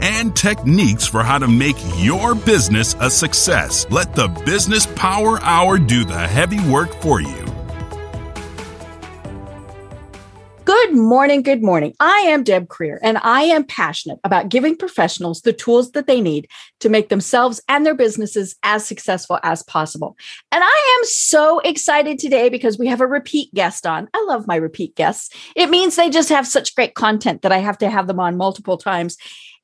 and techniques for how to make your business a success. Let the Business Power Hour do the heavy work for you. Good morning. Good morning. I am Deb Krier, and I am passionate about giving professionals the tools that they need to make themselves and their businesses as successful as possible. And I am so excited today because we have a repeat guest on. I love my repeat guests. It means they just have such great content that I have to have them on multiple times.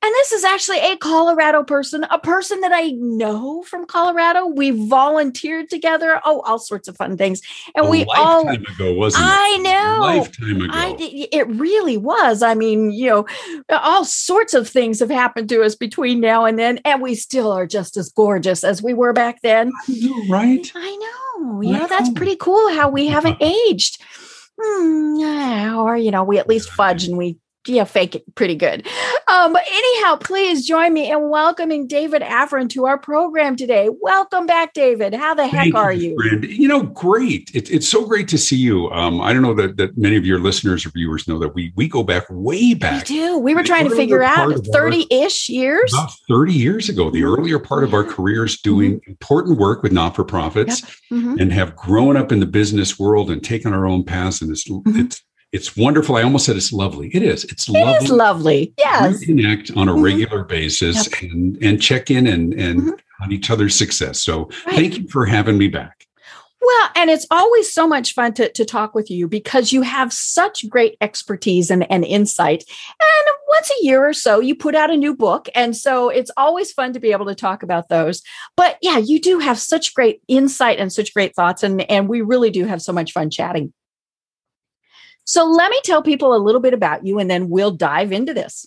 And this is actually a Colorado person, a person that I know from Colorado. We volunteered together. Oh, all sorts of fun things. And a we all ago, wasn't it? I know. Lifetime ago. I, it really was. I mean, you know, all sorts of things have happened to us between now and then, and we still are just as gorgeous as we were back then. Know, right? I know. You know, that's pretty cool how we haven't aged. Hmm, or, you know, we at least fudge and we yeah, fake it pretty good. Um, but anyhow, please join me in welcoming David Avrin to our program today. Welcome back, David. How the heck Thank are you? Friend. You know, great. It, it's so great to see you. Um, I don't know that, that many of your listeners or viewers know that we we go back way back. We do. We were trying to figure out 30-ish years. About 30 years ago, the Mhm. earlier part of our careers doing important work with not-for-profits Mhm. and have grown up in the business world and taken our own paths. And it's Mhm. it's it's wonderful. I almost said it's lovely. It is. It's It lovely. is lovely. Yes. We connect on a Mhm. regular basis and and check in and and Mhm. on each other's success. So Right. thank you for having me back. Well, and it's always so much fun to, to talk with you because you have such great expertise and, and insight. And once a year or so, you put out a new book. And so it's always fun to be able to talk about those. But yeah, you do have such great insight and such great thoughts. And, and we really do have so much fun chatting. So let me tell people a little bit about you and then we'll dive into this.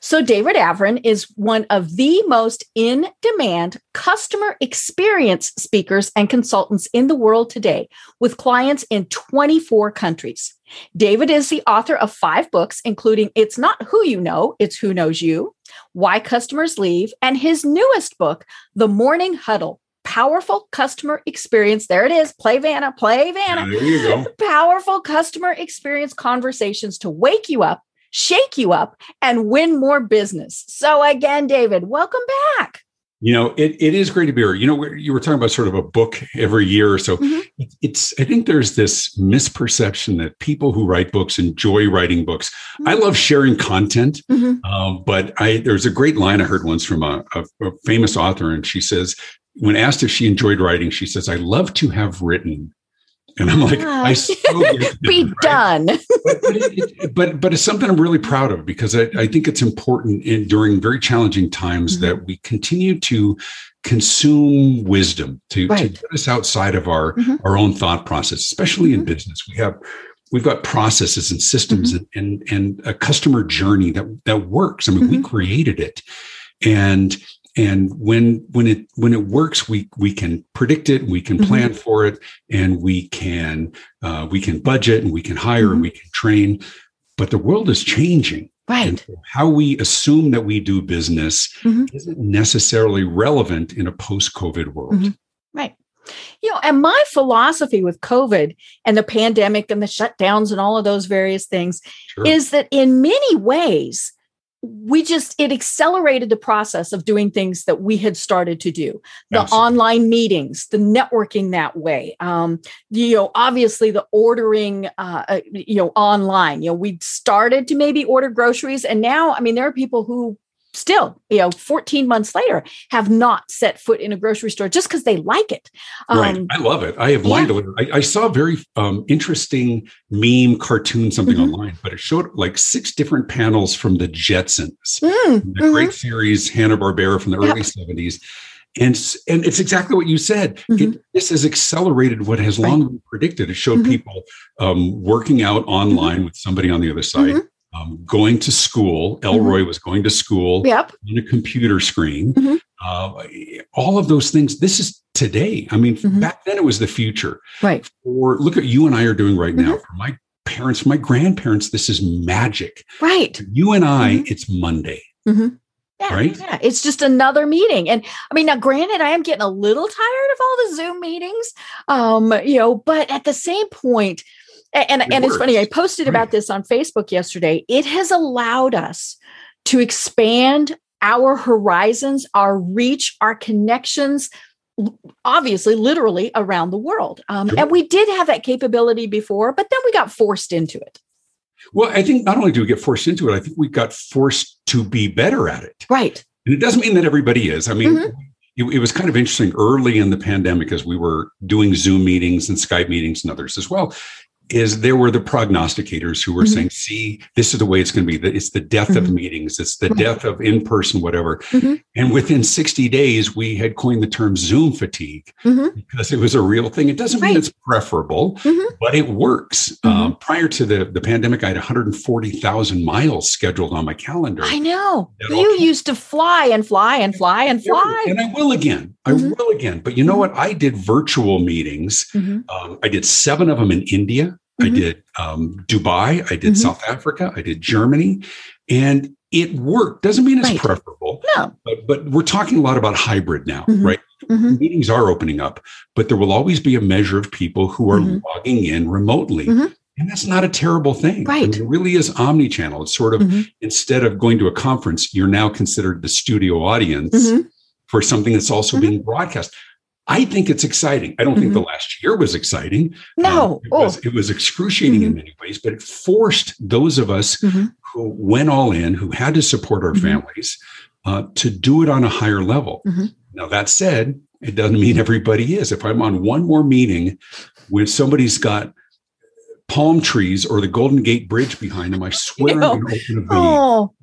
So, David Avrin is one of the most in demand customer experience speakers and consultants in the world today, with clients in 24 countries. David is the author of five books, including It's Not Who You Know, It's Who Knows You, Why Customers Leave, and his newest book, The Morning Huddle Powerful Customer Experience. There it is. Play Vanna, play Vanna there you go. powerful customer experience conversations to wake you up, shake you up, and win more business. So, again, David, welcome back. You know, it, it is great to be here. You know, you were talking about sort of a book every year or so. Mhm. It's, I think there's this misperception that people who write books enjoy writing books. I love sharing content, Mhm. um, but I there's a great line I heard once from a, a, a famous author, and she says, when asked if she enjoyed writing, she says, "I love to have written." And I'm like. I so Be right? done. but, but, it, but but it's something I'm really proud of because I, I think it's important in during very challenging times Mhm. that we continue to consume wisdom to, to get us outside of our Mhm. our own thought process, especially in Mhm. business. We have we've got processes and systems Mm-hmm. and, and and a customer journey that that works. I mean, we Mhm. created it, and and when when it when it works, we we can predict it, we can Mhm. plan for it, and we can uh, we can budget and we can hire Mhm. and we can train. But the world is changing, Right. so how we assume that we do business Mhm. isn't necessarily relevant in a post-COVID world. Mhm. Right. You know, and my philosophy with COVID and the pandemic and the shutdowns and all of those various things Sure. is that in many ways, we just it accelerated the process of doing things that we had started to do the Absolutely. online meetings the networking that way um you know obviously the ordering uh uh, you know online you know we started to maybe order groceries and now i mean there are people who still you know 14 months later have not set foot in a grocery store just because they like it right. Um, I love it. I have lined it. I, I saw a very um, interesting meme cartoon, something Mhm. online, but it showed like six different panels from the Jetsons, mm, the great series Hanna Barbera from the Yep. early seventies. And, and it's exactly what you said. Mhm. It, this has accelerated what has long been predicted. It showed Mhm. people um, working out online with somebody on the other side. Um, going to school. Elroy was going to school yep on a computer screen. Mhm. Uh, all of those things. This is today. I mean, mm-hmm. back then it was the future. Right. Or look at you and I are doing right now. Mm-hmm. For my parents, my grandparents, this is magic. Right. For you and I, mm-hmm. it's Monday. Mm-hmm. Yeah, right? yeah, it's just another meeting. And I mean, now granted, I am getting a little tired of all the Zoom meetings. Um, you know, but at the same point, and, it and it's funny, I posted right. about this on Facebook yesterday. It has allowed us to expand our horizons, our reach, our connections, obviously, literally around the world. Um, sure. And we did have that capability before, but then we got forced into it. Well, I think not only do we get forced into it, I think we got forced to be better at it. Right. And it doesn't mean that everybody is. I mean, mm-hmm. it, it was kind of interesting early in the pandemic as we were doing Zoom meetings and Skype meetings and others as well is there were the prognosticators who were mm-hmm. saying, see, this is the way it's going to be. It's the death mm-hmm. of meetings. It's the death of in-person, whatever. Mm-hmm. And within 60 days, we had coined the term Zoom fatigue mm-hmm. because it was a real thing. It doesn't right. mean it's preferable, mm-hmm. but it works. Mm-hmm. Um, prior to the, the pandemic, I had 140,000 miles scheduled on my calendar. I know. You used to fly and fly and fly and fly. And I will again. I will again. But you know what? I did virtual meetings. Um, I did seven of them in India. Mm-hmm. I did um, Dubai, I did mm-hmm. South Africa, I did Germany, and it worked. Doesn't mean it's right. preferable. No. But, but, we're talking a lot about hybrid now, mm-hmm. right? Mm-hmm. Meetings are opening up, but there will always be a measure of people who are mm-hmm. logging in remotely. Mm-hmm. And that's not a terrible thing. Right. I mean, it really is omni-channel. It's sort of instead of going to a conference, you're now considered the studio audience for something that's also being broadcast. I think it's exciting. I don't mm-hmm. think the last year was exciting. No, um, it, oh. was, it, was, excruciating mm-hmm. in many ways, but it forced those of us mm-hmm. who went all in, who had to support our mm-hmm. families, uh, to do it on a higher level. Mm-hmm. Now, that said, it doesn't mean everybody is. If I'm on one more meeting where somebody's got palm trees or the Golden Gate Bridge behind them, I swear I'm going to open a. Oh.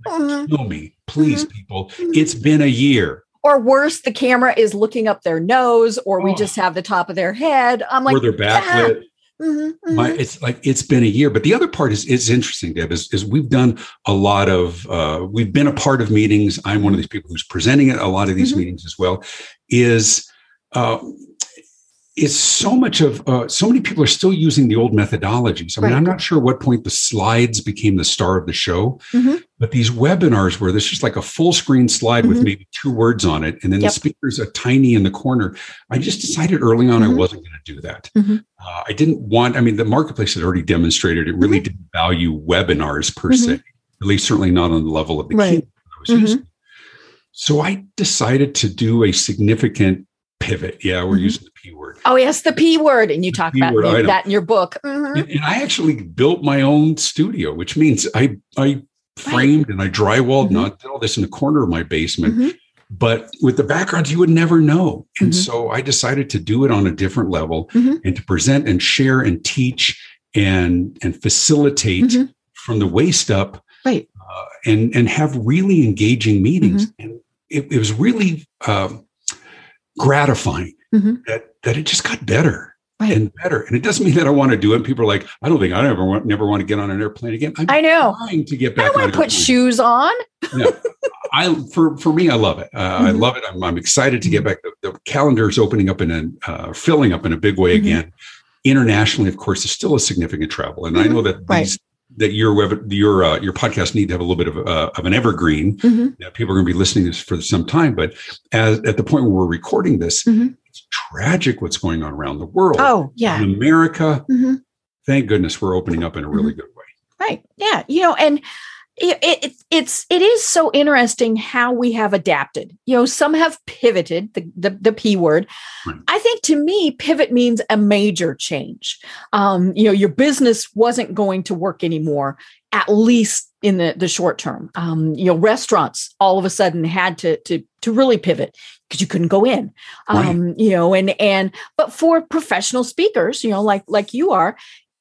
Kill me, please, mm-hmm. people. It's been a year or worse, the camera is looking up their nose, or we oh. just have the top of their head. I'm like, or they're backlit. Yeah. Mm-hmm, mm-hmm. My, it's like it's been a year, but the other part is is interesting, Deb. Is, is we've done a lot of uh, we've been a part of meetings. I'm one of these people who's presenting at a lot of these mm-hmm. meetings as well. Is uh, is so much of uh, so many people are still using the old methodologies. I mean, right. I'm not sure at what point the slides became the star of the show, mm-hmm. but these webinars where there's just like a full screen slide mm-hmm. with maybe two words on it, and then yep. the speakers a tiny in the corner. I just decided early on mm-hmm. I wasn't going to do that. Mm-hmm. Uh, I didn't want. I mean, the marketplace had already demonstrated it really mm-hmm. didn't value webinars per se, mm-hmm. at least certainly not on the level of the right. I was using. So I decided to do a significant pivot. Yeah, we're mm-hmm. using the P word. Oh, yes, the P word. And you talk P about word, that in your book. Mm-hmm. And, and, I actually built my own studio, which means I I framed right. and I drywalled, mm-hmm. not all this in the corner of my basement. Mm-hmm. But with the backgrounds, you would never know. And mm-hmm. so I decided to do it on a different level mm-hmm. and to present and share and teach and and facilitate from the waist up. Right. Uh, and and have really engaging meetings. And it, it was really um, gratifying mm-hmm. that that it just got better right. and better. And it doesn't mean that I want to do it. People are like, I don't think I ever want, never want to get on an airplane again. I'm i know. Trying to get back. I want to put shoes on. no, I for for me, I love it. Uh, mm-hmm. I love it. I'm, I'm excited to get mm-hmm. back. The, the calendar is opening up and uh, filling up in a big way mm-hmm. again. Internationally, of course, there's still a significant travel, and I know that right. these that your web your uh, your podcast need to have a little bit of uh, of an evergreen. Mm-hmm. people are going to be listening to this for some time, but as at the point where we're recording this, mm-hmm. it's tragic what's going on around the world. Oh yeah, in America. Mm-hmm. Thank goodness we're opening up in a really mm-hmm. good way. Right. Yeah. You know, and it, it, it's it is so interesting how we have adapted. You know some have pivoted the the, the p word. Right. i think to me pivot means a major change. Um, you know your business wasn't going to work anymore at least in the the short term. Um, you know restaurants all of a sudden had to to to really pivot because you couldn't go in. Um, right. you know and and but for professional speakers you know like like you are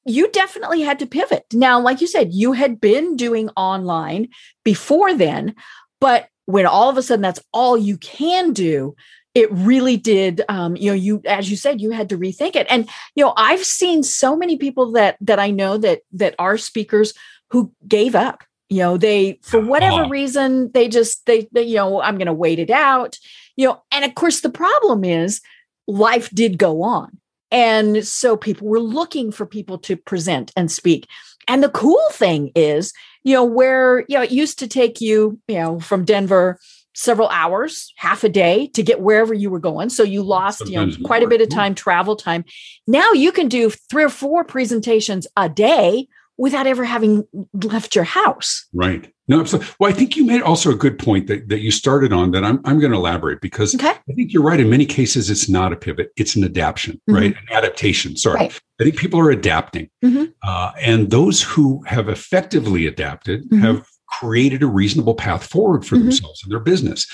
you definitely had to pivot. Now, like you said, you had been doing online before then, but when all of a sudden that's all you can do, it really did um, you know you as you said you had to rethink it and you know i've seen so many people that that i know that that are speakers who gave up you know they for whatever reason they just they, they you know i'm going to wait it out you know and of course the problem is life did go on. And so people were looking for people to present and speak. And the cool thing is, you know, where, you know, it used to take you, you know, from Denver several hours, half a day to get wherever you were going. So you lost, Sometimes you know, quite a bit of hmm. time, travel time. Now you can do three or four presentations a day without ever having left your house. Right. No, absolutely. Well, I think you made also a good point that, that you started on that I'm, I'm going to elaborate because okay. I think you're right. In many cases, it's not a pivot, it's an adaptation, mm-hmm. right? An adaptation. Sorry. Right. I think people are adapting. Mm-hmm. Uh, and those who have effectively adapted mm-hmm. have created a reasonable path forward for mm-hmm. themselves and their business.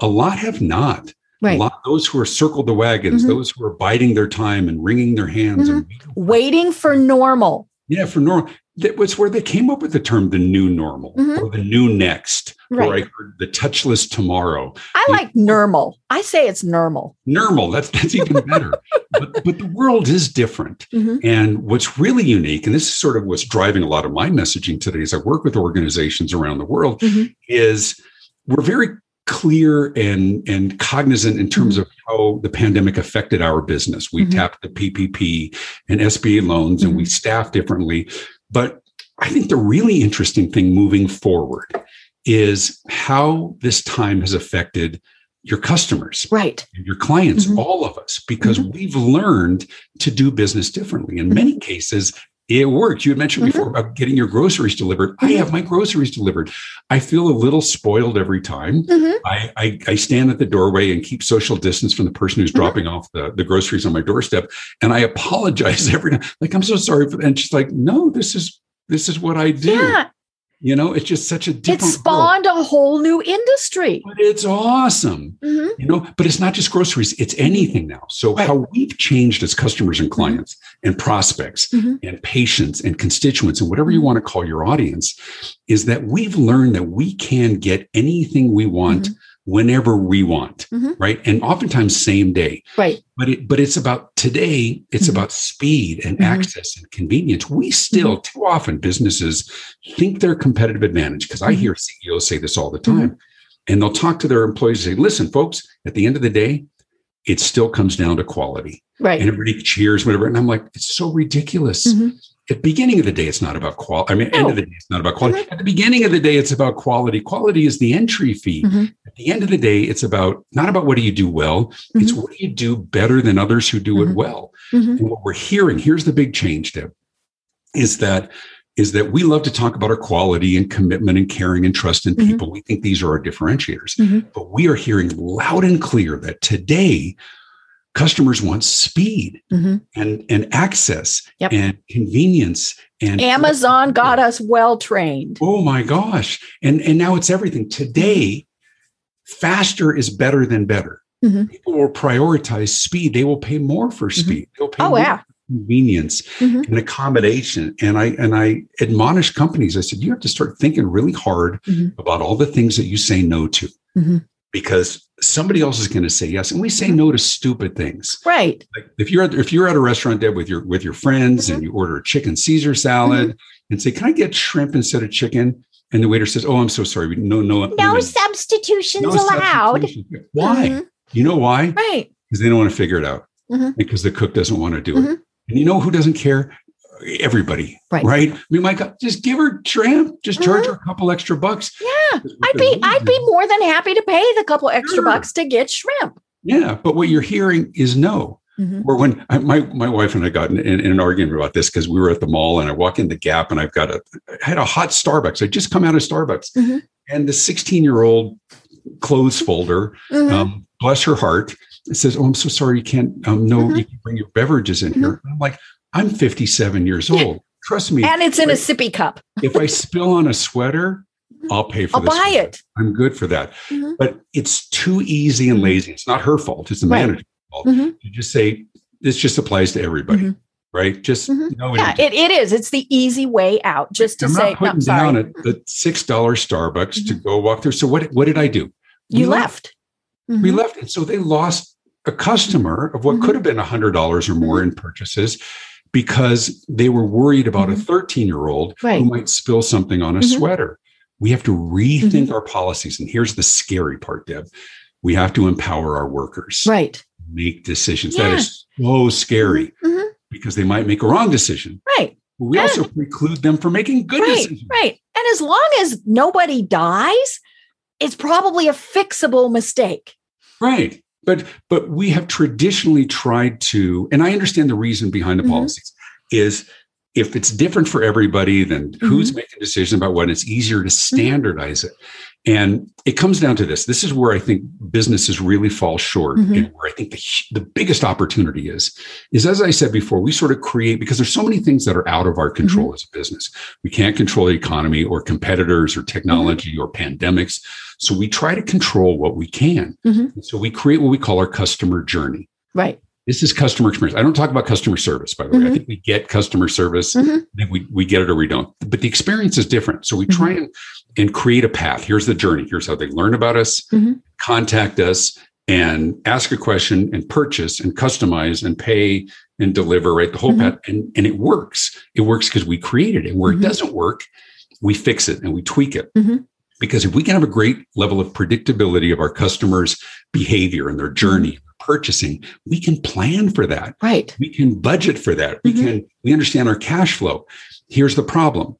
A lot have not. Right. A lot those who are circled the wagons, mm-hmm. those who are biding their time and wringing their hands and mm-hmm. waiting for normal. Yeah, for normal that was where they came up with the term the new normal mm-hmm. or the new next. Right. Or I heard the touchless tomorrow. I like normal. I say it's normal. Normal. That's that's even better. but but the world is different. Mm-hmm. And what's really unique, and this is sort of what's driving a lot of my messaging today as I work with organizations around the world, mm-hmm. is we're very clear and and cognizant in terms mm-hmm. of how the pandemic affected our business. We mm-hmm. tapped the PPP and SBA loans, and we mm-hmm. staff differently but I think the really interesting thing moving forward is how this time has affected your customers, right? Your clients, mm-hmm. all of us, because mm-hmm. we've learned to do business differently. In mm-hmm. many cases, it worked. You had mentioned mm-hmm. before about getting your groceries delivered. I mm-hmm. have my groceries delivered. I feel a little spoiled every time. Mm-hmm. I, I, I, stand at the doorway and keep social distance from the person who's dropping off the, the groceries on my doorstep. And I apologize every time. Like, I'm so sorry for that. And she's like, no, this is this is what I do. Yeah. You know, it's just such a different. It spawned world. a whole new industry. But it's awesome. Mm-hmm. You know, but it's not just groceries; it's anything now. So right. how we've changed as customers and mm-hmm. clients mm-hmm. and prospects mm-hmm. and patients and constituents and whatever you mm-hmm. want to call your audience, is that we've learned that we can get anything we want mm-hmm whenever we want mm-hmm. right and oftentimes same day right but it but it's about today it's mm-hmm. about speed and mm-hmm. access and convenience we still mm-hmm. too often businesses think their competitive advantage because i mm-hmm. hear ceos say this all the time mm-hmm. and they'll talk to their employees and say listen folks at the end of the day it still comes down to quality right and everybody cheers whatever and i'm like it's so ridiculous at the beginning of the day, it's not about quality. I mean, no. end of the day, it's not about quality. Mm-hmm. At the beginning of the day, it's about quality. Quality is the entry fee. Mm-hmm. At the end of the day, it's about not about what do you do well. Mm-hmm. It's what do you do better than others who do it mm-hmm. well. Mm-hmm. And what we're hearing here's the big change, Deb, is that is that we love to talk about our quality and commitment and caring and trust in mm-hmm. people. We think these are our differentiators. But we are hearing loud and clear that today customers want speed mm-hmm. and, and access yep. and convenience and amazon got us well trained oh my gosh and and now it's everything today faster is better than better mm-hmm. people will prioritize speed they will pay more for mm-hmm. speed they'll pay oh yeah convenience mm-hmm. and accommodation and i and i admonish companies i said you have to start thinking really hard mm-hmm. about all the things that you say no to mm-hmm. because somebody else is going to say yes and we say no to stupid things right like if you're at if you're at a restaurant Deb, with your with your friends mm-hmm. and you order a chicken caesar salad mm-hmm. and say can i get shrimp instead of chicken and the waiter says oh i'm so sorry no no no substitutions no allowed substitutions. why mm-hmm. you know why right because they don't want to figure it out mm-hmm. because the cook doesn't want to do it mm-hmm. And you know who doesn't care everybody right right I mean, Mike, just give her shrimp just charge her a couple extra bucks yeah i'd be i'd be more than happy to pay the couple extra sure. bucks to get shrimp yeah but what you're hearing is no mm-hmm. or when I, my my wife and I got in, in, in an argument about this because we were at the mall and I walk in the Gap and I've got a I had a hot Starbucks. I just come out of Starbucks, mm-hmm. and the 16 year old clothes folder, mm-hmm. um, bless her heart, says, "Oh, I'm so sorry, you can't. Um, no, mm-hmm. you can bring your beverages in here." Mm-hmm. I'm like, I'm 57 years old. Trust me. And it's in a sippy cup. if I spill on a sweater, I'll pay for I'll buy sweater. it. I'm good for that. Mm-hmm. But it's too easy and mm-hmm. lazy. It's not her fault. It's the right. manager's fault. Mm-hmm. You just say, this just applies to everybody. Mm-hmm. Right. Just mm-hmm. no. Yeah, it, it is. It's the easy way out. Just to I'm say, not putting no, down at the six dollar Starbucks to mm-hmm. go walk through. So what? What did I do? We you left. left. We left, and so they lost a customer of what could have been a hundred dollars or more in purchases because they were worried about mm-hmm. a 13 year old right. who might spill something on a mm-hmm. sweater. We have to rethink mm-hmm. our policies. And here's the scary part, Deb we have to empower our workers. Right. make decisions. Yeah. That is so scary mm-hmm. because they might make a wrong decision. Right. But we also preclude them from making good right, decisions. Right. And as long as nobody dies, it's probably a fixable mistake. Right. But but we have traditionally tried to, and I understand the reason behind the mm-hmm. policies is if it's different for everybody, then mm-hmm. who's making decisions about what? It's easier to mm-hmm. standardize mm-hmm. it. And it comes down to this. This is where I think businesses really fall short, mm-hmm. and where I think the, the biggest opportunity is. Is as I said before, we sort of create because there's so many things that are out of our control mm-hmm. as a business. We can't control the economy or competitors or technology mm-hmm. or pandemics. So we try to control what we can. So we create what we call our customer journey. Right. This is customer experience. I don't talk about customer service, by the way. Mm-hmm. I think we get customer service. Mm-hmm. We, we get it or we don't. But the experience is different. So we mm-hmm. try and, and create a path. Here's the journey. Here's how they learn about us, mm-hmm. contact us, and ask a question and purchase and customize and pay and deliver, right? The whole mm-hmm. path. And, and it works. It works because we created it. Where it mm-hmm. doesn't work, we fix it and we tweak it. Because if we can have a great level of predictability of our customers' behavior and their journey, purchasing, we can plan for that. Right. We can budget for that. We mm-hmm. can, we understand our cash flow. Here's the problem.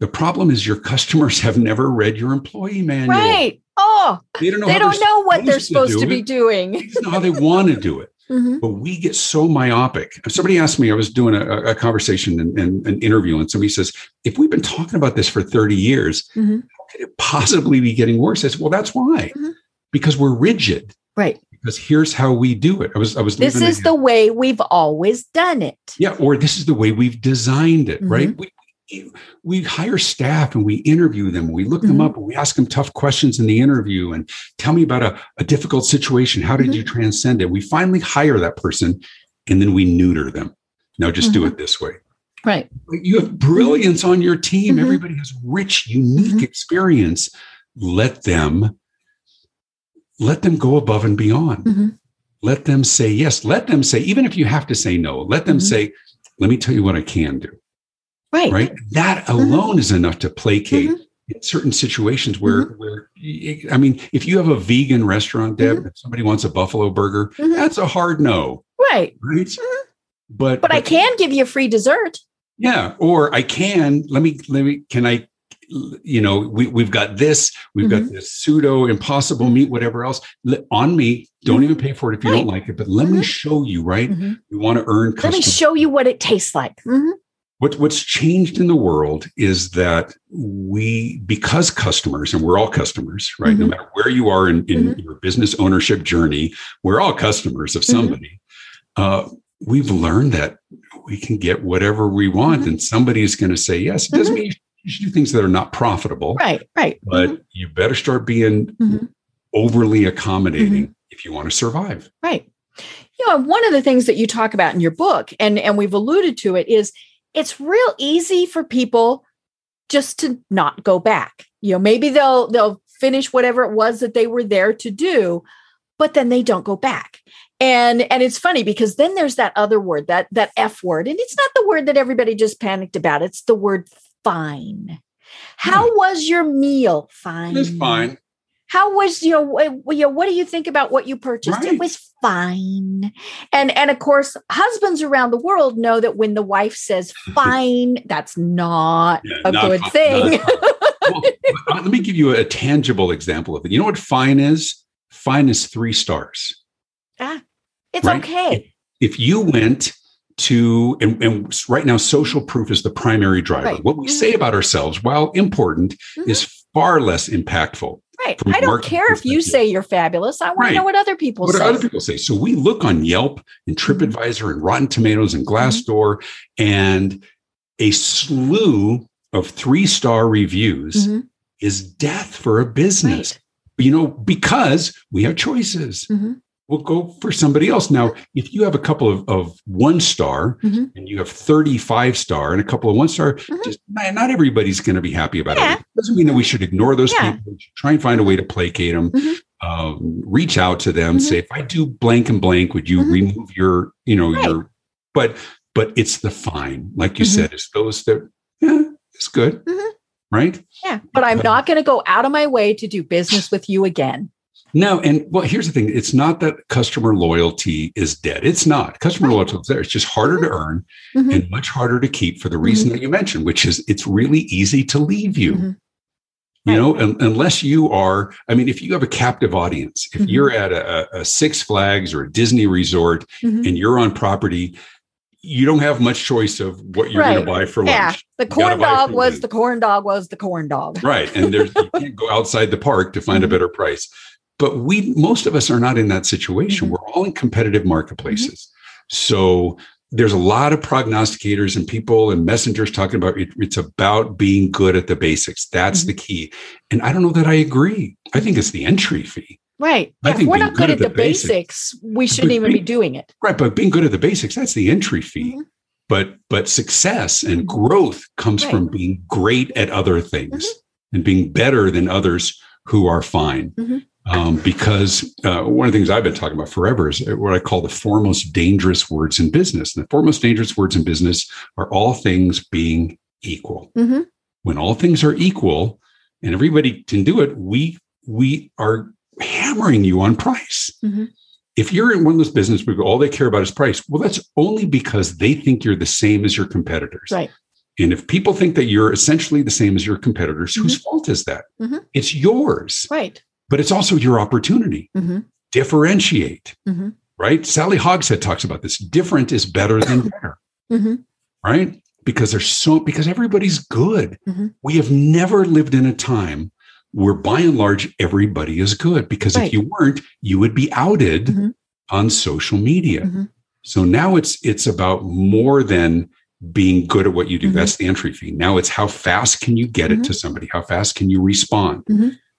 The problem is your customers have never read your employee manual. Right. Oh, they don't know, they don't know what they're supposed to, to be doing. they don't know how they want to do it. Mm-hmm. But we get so myopic. Somebody asked me, I was doing a, a conversation and, and, an interview, and somebody says, if we've been talking about this for 30 years, mm-hmm. how could it possibly be getting worse? I said, well, that's why. Mm-hmm. Because we're rigid. Right because here's how we do it. I was I was This is the way we've always done it. Yeah, or this is the way we've designed it, mm-hmm. right? We we hire staff and we interview them. We look mm-hmm. them up and we ask them tough questions in the interview and tell me about a, a difficult situation. How did mm-hmm. you transcend it? We finally hire that person and then we neuter them. Now just do mm-hmm. it this way. Right. You have brilliance on your team. Mm-hmm. Everybody has rich, unique mm-hmm. experience. Let them let them go above and beyond. Mm-hmm. Let them say yes. Let them say, even if you have to say no, let them mm-hmm. say, let me tell you what I can do. Right. Right. That mm-hmm. alone mm-hmm. is enough to placate mm-hmm. in certain situations where, mm-hmm. where, I mean, if you have a vegan restaurant, Deb, if somebody wants a buffalo burger, that's a hard no. Right. Right. But, but, but I can give you a free dessert. Yeah. Or I can, let me, let me, can I you know, we, we've got this, we've mm-hmm. got this pseudo impossible meat, whatever else on me. Don't mm-hmm. even pay for it if you right. don't like it, but let mm-hmm. me show you, right? Mm-hmm. We want to earn. Let me show you what it tastes like. Mm-hmm. What, what's changed in the world is that we, because customers, and we're all customers, right? No mm-hmm. matter where you are in, in your business ownership journey, we're all customers of somebody. Uh, we've learned that we can get whatever we want and somebody is going to say yes. It doesn't mean you should do things that are not profitable. Right, right. But mm-hmm. you better start being mm-hmm. overly accommodating mm-hmm. if you want to survive. Right. You know, one of the things that you talk about in your book, and, and we've alluded to it, is it's real easy for people just to not go back. You know, maybe they'll they'll finish whatever it was that they were there to do, but then they don't go back. And and it's funny because then there's that other word, that that F word. And it's not the word that everybody just panicked about. It's the word fine. How hmm. was your meal? Fine. It was fine. How was your you know what do you think about what you purchased? Right. It was fine. And and of course, husbands around the world know that when the wife says fine, that's not yeah, a not good thing. well, let me give you a tangible example of it. You know what fine is? Fine is three stars. Ah, it's right? okay. If you went to and, and, right now social proof is the primary driver right. what we mm-hmm. say about ourselves while important mm-hmm. is far less impactful right i don't care if you say you're fabulous i want right. to know what other people say. what say other people say so we look on yelp and mm-hmm. tripadvisor and rotten tomatoes and glassdoor mm-hmm. and a slew of three star reviews mm-hmm. is death for a business right. you know because we have choices mm-hmm we'll go for somebody else. Now, if you have a couple of, of one star mm-hmm. and you have 35 star and a couple of one star, mm-hmm. just man, not everybody's going to be happy about yeah. it. Doesn't mean that we should ignore those yeah. people. try and find a way to placate them. Mm-hmm. Um, reach out to them, mm-hmm. say, if I do blank and blank, would you mm-hmm. remove your, you know, right. your, but, but it's the fine, like you mm-hmm. said, it's those that, yeah, it's good. Right. Yeah. But I'm not going to go out of my way to do business with you again. No, and well, here's the thing: it's not that customer loyalty is dead. It's not. Customer loyalty is there. It's just harder to mm-hmm. earn mm-hmm. and much harder to keep for the reason mm-hmm. that you mentioned, which is it's really easy to leave you. Mm-hmm. You know, unless you are, I mean, if you have a captive audience, if mm-hmm. you're at a, a, Six Flags or a Disney resort mm-hmm. and you're on property, you don't have much choice of what you're right. going to buy for lunch. Yeah, the corn dog was the corn dog was the corn dog. Right, and there's you can't go outside the park to find a better price. But we, most of us are not in that situation. Mm-hmm. We're all in competitive marketplaces. Mm-hmm. So there's a lot of prognosticators and people and messengers talking about it, it's about being good at the basics. That's mm-hmm. the key. And I don't know that I agree. I think it's the entry fee. Right. Yeah, if we're not good, good at, the, the basics, basics, we shouldn't even being, be doing it. Right. But being good at the basics, that's the entry fee. Mm-hmm. But but success and mm-hmm. growth comes right. from being great at other things mm-hmm. and being better than others who are fine. Um, because uh, one of the things I've been talking about forever is what I call the four most dangerous words in business. And the four most dangerous words in business are all things being equal. Mm-hmm. When all things are equal and everybody can do it, we we are hammering you on price. Mm-hmm. If you're in one of those business where all they care about is price, well, that's only because they think you're the same as your competitors. Right. And if people think that you're essentially the same as your competitors, mm-hmm. whose fault is that? Mm-hmm. It's yours. Right but it's also your opportunity. Mm-hmm. Differentiate, mm-hmm. right? Sally Hogshead talks about this. Different is better than better, mm-hmm. right? Because there's so because everybody's good. Mm-hmm. We have never lived in a time where, by and large, everybody is good. Because right. if you weren't, you would be outed mm-hmm. on social media. Mm-hmm. So now it's it's about more than being good at what you do. That's the entry fee. Now it's how fast can you get it to somebody? How fast can you respond?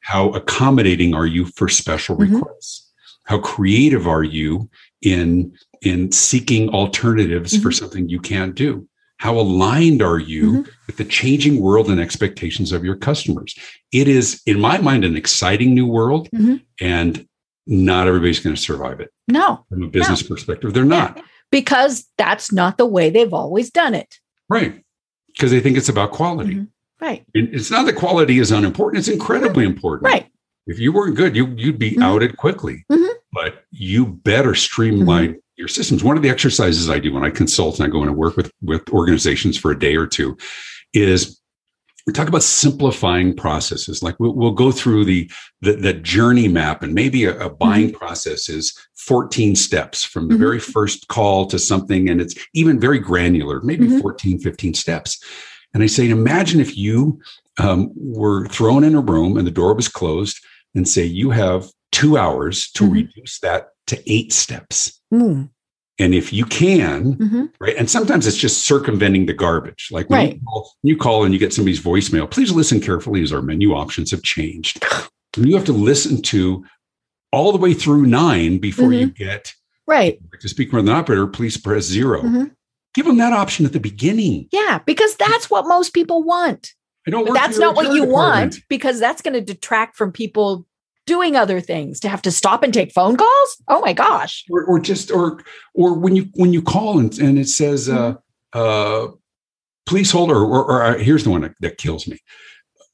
How accommodating are you for special mm-hmm. requests how creative are you in in seeking alternatives mm-hmm. for something you can't do how aligned are you mm-hmm. with the changing world and expectations of your customers it is in my mind an exciting new world mm-hmm. and not everybody's going to survive it no from a business no. perspective they're not because that's not the way they've always done it right because they think it's about quality mm-hmm. Right. It's not that quality is unimportant, it's incredibly important. Right. If you weren't good, you, you'd be mm-hmm. outed quickly. Mm-hmm. But you better streamline mm-hmm. your systems. One of the exercises I do when I consult and I go in and work with, with organizations for a day or two is we talk about simplifying processes. Like we'll, we'll go through the, the, the journey map, and maybe a, a buying mm-hmm. process is 14 steps from the mm-hmm. very first call to something, and it's even very granular, maybe mm-hmm. 14, 15 steps. And I say, imagine if you um, were thrown in a room and the door was closed and say, you have two hours to mm-hmm. reduce that to eight steps. Mm. And if you can, mm-hmm. right, and sometimes it's just circumventing the garbage. Like when, right. you, call, you call and you get somebody's voicemail, please listen carefully as our menu options have changed. and you have to listen to all the way through nine before mm-hmm. you get right to speak with an operator. Please press 0 mm-hmm. Give them that option at the beginning. Yeah, because that's what most people want. I don't. Want that's not what you department. want because that's going to detract from people doing other things to have to stop and take phone calls. Oh my gosh! Or, or just or or when you when you call and, and it says, uh, mm-hmm. uh, uh, "Please hold," or, or, or uh, here's the one that, that kills me.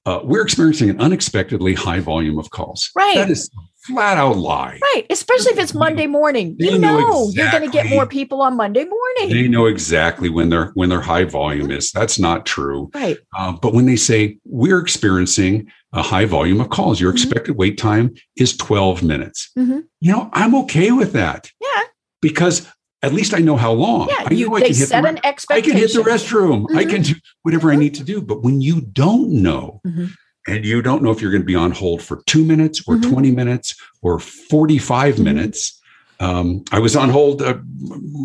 Uh, we're experiencing an unexpectedly high volume of calls. Right. That is flat out lie. Right. Especially if it's Monday morning. They you know, know exactly, you're going to get more people on Monday morning. They know exactly when their when their high volume is. That's not true. Right. Uh, but when they say we're experiencing a high volume of calls, your mm-hmm. expected wait time is 12 minutes. Mm-hmm. You know, I'm okay with that. Yeah. Because at least I know how long. Yeah, you, I they set the, an expectation. I can hit the restroom. Mm-hmm. I can do whatever I need to do. But when you don't know, mm-hmm and you don't know if you're going to be on hold for two minutes or mm-hmm. 20 minutes or 45 mm-hmm. minutes. Um, I was on hold. Uh,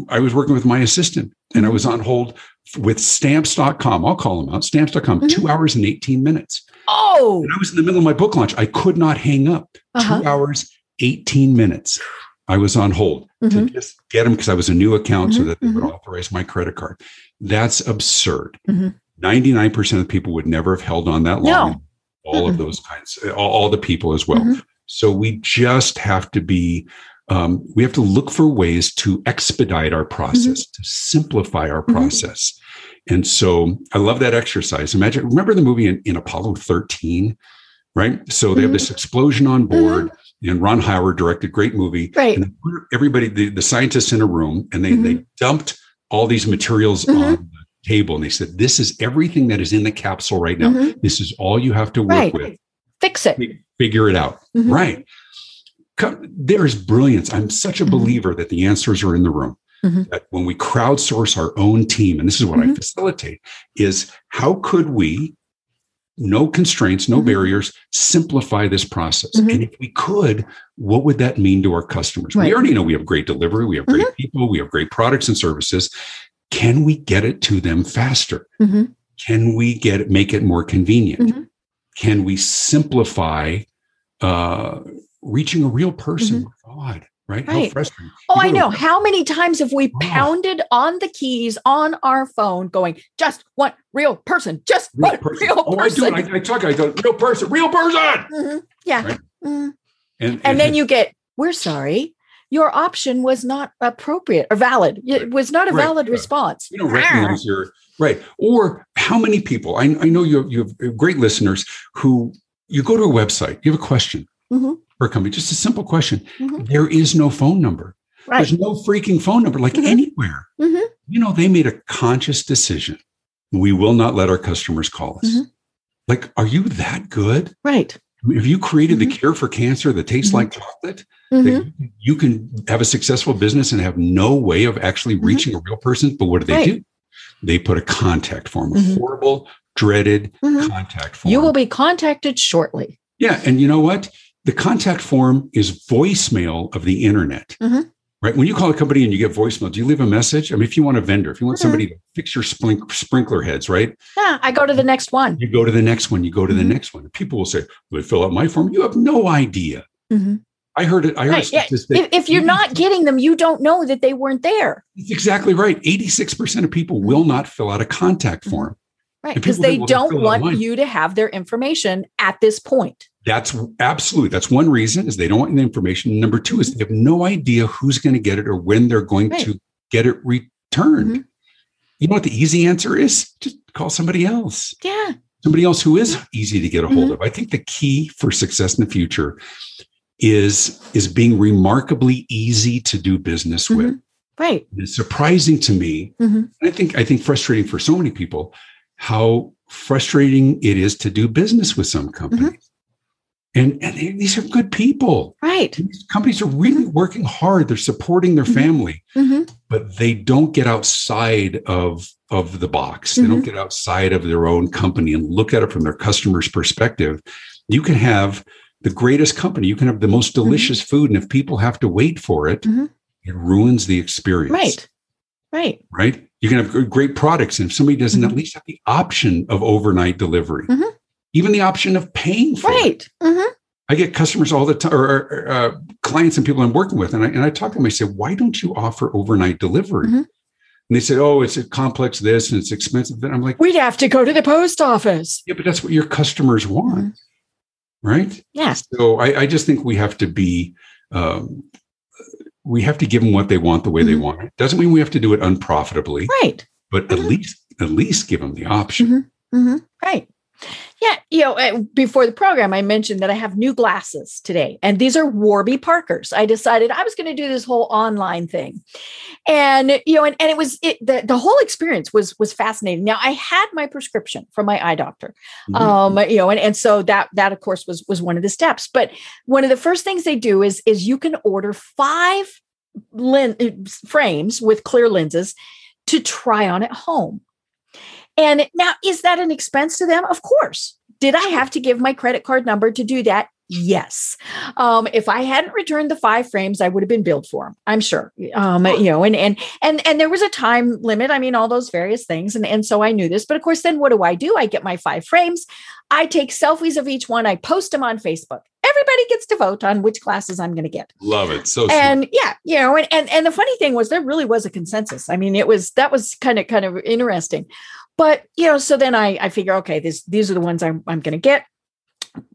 I was working with my assistant and I was on hold with stamps.com. I'll call them out stamps.com, mm-hmm. two hours and 18 minutes. Oh, and I was in the middle of my book launch. I could not hang up. Uh-huh. Two hours, 18 minutes. I was on hold to mm-hmm. just get them because I was a new account so mm-hmm. that they would mm-hmm. authorize my credit card. That's absurd. 99% of people would never have held on that long. No all mm-hmm. of those kinds, all, all, the people as well. Mm-hmm. So we just have to be, um, we have to look for ways to expedite our process, mm-hmm. to simplify our mm-hmm. process. And so I love that exercise. Imagine, remember the movie in, in Apollo 13, right? So they have this mm-hmm. explosion on board. and Ron Howard directed great movie. Right. And everybody, the, the scientists in a room, and they mm-hmm. they dumped all these materials mm-hmm. on table, and they said, "This is everything that is in the capsule right now. Mm-hmm. This is all you have to work right. with. Fix it. Figure it out. Mm-hmm. Right." There is brilliance. I'm such a mm-hmm. believer that the answers are in the room. Mm-hmm. That when we crowdsource our own team, and this is what I facilitate, is how could we no constraints, no mm-hmm. barriers, simplify this process. Mm-hmm. And if we could, what would that mean to our customers? Right. We already know we have great delivery, we have great mm-hmm. people, we have great products and services. Can we get it to them faster? Mm-hmm. Can we get it, make it more convenient? Mm-hmm. Can we simplify uh, reaching a real person? Mm-hmm. God, right? right. How frustrating. Oh, I know. How many times have we oh. pounded on the keys on our phone going, just one real person, just real one person. real oh, person. I do. I, I, talk, I go, real person, real person. Mm-hmm. Yeah. Right? Mm-hmm. And, and, and, then you get, we're sorry. Your option was not appropriate or valid. It was not a right. valid response. You don't recognize your right. Or how many people? I, I know you have, you have great listeners who you go to a website, you have a question. Mm-hmm for a company? Just a simple question. Mm-hmm. There is no phone number. Right. There's no freaking phone number like mm-hmm. anywhere. Mm-hmm. You know, they made a conscious decision. We will not let our customers call us. Mm-hmm. Like, are you that good? Right. I mean, have you created the mm-hmm. cure for cancer that tastes like mm-hmm. chocolate? That mm-hmm. you can have a successful business and have no way of actually mm-hmm. reaching a real person. But what do they right. do? They put a contact form, a mm-hmm. horrible, dreaded contact form. You will be contacted shortly. Yeah. And you know what? the contact form is voicemail of the internet. Mm-hmm. Right. When you call a company and you get voicemail, do you leave a message? I mean, if you want a vendor, if you want mm-hmm. somebody to fix your splink- sprinkler heads, right? Yeah, I go to the next one. You go to the next one. You go to mm-hmm. the next one. People will say, "Well, fill out my form." You have no idea. Mm-hmm. I heard it. I heard right. yeah. if, if, you're not getting them, you don't know that they weren't there. It's exactly right. Eighty-six percent of people will not fill out a contact mm-hmm. form. Right, because they don't want you to have their information at this point. That's absolutely that's one reason is they don't want the information. Number two is they have no idea who's going to get it or when they're going right. to get it returned. Mm-hmm. You know what the easy answer is? Just call somebody else. Yeah. Somebody else who is easy to get a hold mm-hmm. of. I think the key for success in the future is is being remarkably easy to do business mm-hmm. with. Right. It's surprising to me. Mm-hmm. I think I think frustrating for so many people how frustrating it is to do business with some companies. Mm-hmm. And, and these are good people. Right. These companies are really working hard. They're supporting their mm-hmm. family, mm-hmm. but they don't get outside of, of the box. They don't mm-hmm. get outside of their own company and look at it from their customer's perspective. You can have the greatest company, you can have the most mm-hmm. delicious food. And if people have to wait for it, mm-hmm. it ruins the experience. Right. Right. Right. You can have great products. And if somebody doesn't at least have the option of overnight delivery, even the option of paying for right. it. Mm-hmm. I get customers all the time, or, uh, clients and people I'm working with, and I, and I talk to them. I say, "Why don't you offer overnight delivery?" Mm-hmm. And they say, "Oh, it's a complex this and it's expensive." And I'm like, "We'd have to go to the post office." Yeah, but that's what your customers want, mm-hmm. right? Yes. So I, I, just think we have to be, um, we have to give them what they want the way they mm-hmm. want it. Doesn't mean we have to do it unprofitably, right? But at mm-hmm. least, at least give them the option, mm-hmm. right? Yeah, you know, eh, before the program, I mentioned that I have new glasses today, and these are Warby Parkers. I decided I was going to do this whole online thing, and you know, and, and it was it, the the whole experience was was fascinating. Now, I had my prescription from my eye doctor, mm-hmm. um, you know, and and so that that of course was was one of the steps. But one of the first things they do is is you can order five lens eh, frames with clear lenses to try on at home. And now, is that an expense to them? Of course. Did I have to give my credit card number to do that? Yes. Um, if I hadn't returned the five frames, I would have been billed for them. I'm sure. Um, you know, and and and and there was a time limit. I mean, all those various things, and and so I knew this. But of course, then what do I do? I get my five frames. I take selfies of each one. I post them on Facebook. Everybody gets to vote on which classes I'm going to get. Love it. So and smart. yeah, you know, and, and and the funny thing was there really was a consensus. I mean, it was that was kind of kind of interesting. But you know, so then I I figure, okay, this these are the ones I'm I'm going to get.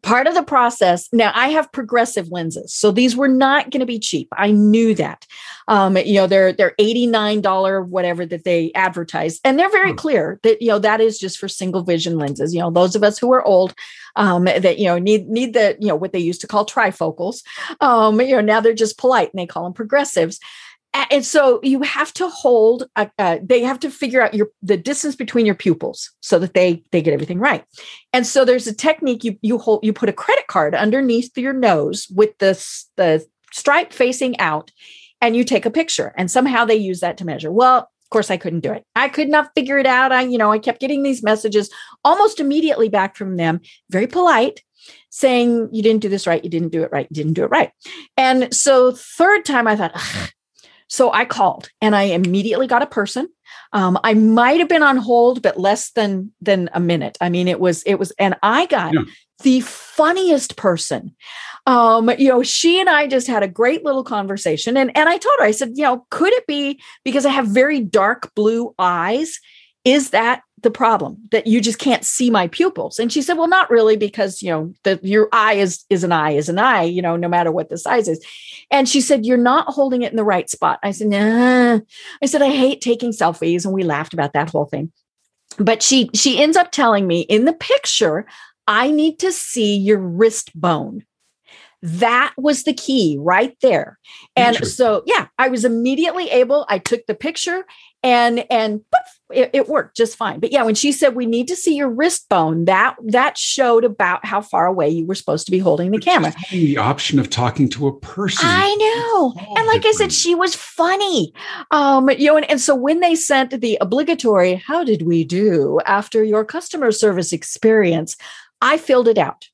part of the process now i have progressive lenses so these were not going to be cheap i knew that um, you know they're they're $89 whatever that they advertise and they're very hmm. clear that you know that is just for single vision lenses you know those of us who are old um, that you know need need the you know what they used to call trifocals um, you know now they're just polite and they call them progressives and so you have to hold a, they have to figure out your the distance between your pupils so that they they get everything right. And so there's a technique you you hold you put a credit card underneath your nose with the the stripe facing out and you take a picture. And somehow they use that to measure. Well of course i couldn't do it. I could not figure it out. I you know i kept getting these messages almost immediately back from them very polite saying you didn't do this right. You didn't do it right. You didn't do it right. And so third time i thought so I called and I immediately got a person. Um, I might have been on hold, but less than than a minute. I mean, it was it was, and I got yeah. the funniest person. Um, you know, she and I just had a great little conversation, and and I told her, I said, you know, could it be because I have very dark blue eyes? Is that the problem that you just can't see my pupils. And she said well not really because you know the your eye is is an eye is an eye you know no matter what the size is. And she said you're not holding it in the right spot. I said nah. I said i hate taking selfies and we laughed about that whole thing. But she she ends up telling me in the picture i need to see your wrist bone. That was the key right there. And so yeah i was immediately able i took the picture and and poof, it, it, worked just fine. But yeah when she said we need to see your wrist bone that that showed about how far away you were supposed to be holding the camera. the option of talking to a person. I know. And like different. i said she was funny. Um you know and, and so when they sent the obligatory how did we do? after your customer service experience i filled it out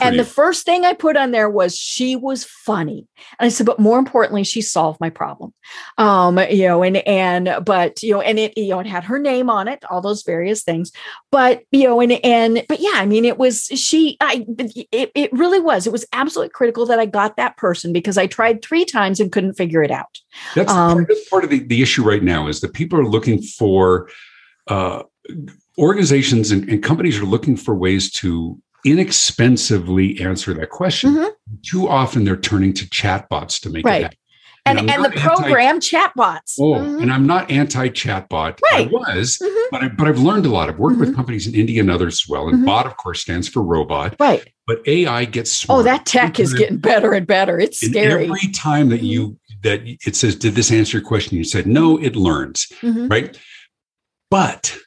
and you. the first thing I put on there was she was funny. And I said, but more importantly, she solved my problem. Um, you know, and and but you know, and it, you know, it had her name on it, all those various things. But you know, and and but yeah, I mean, it was she, I it, it really was. It was absolutely critical that I got that person because I tried three times and couldn't figure it out. That's um, part, part of the, the issue right now is that people are looking for uh organizations and, and, companies are looking for ways to inexpensively answer that question. Mm-hmm. Too often they're turning to chatbots to make right. it happen. And, and, and the program anti- chatbots. Oh, mm-hmm. and I'm not anti-chatbot. Right. I was, mm-hmm. but I, but I've learned a lot. I've worked with mm-hmm. companies in India and others as well. And mm-hmm. bot, of course, stands for robot. Right. But AI gets smarter. Oh, that tech is getting better and better. It's and scary. Every time that you mm-hmm. that it says, "Did this answer your question?" You said, "No." It learns, right? But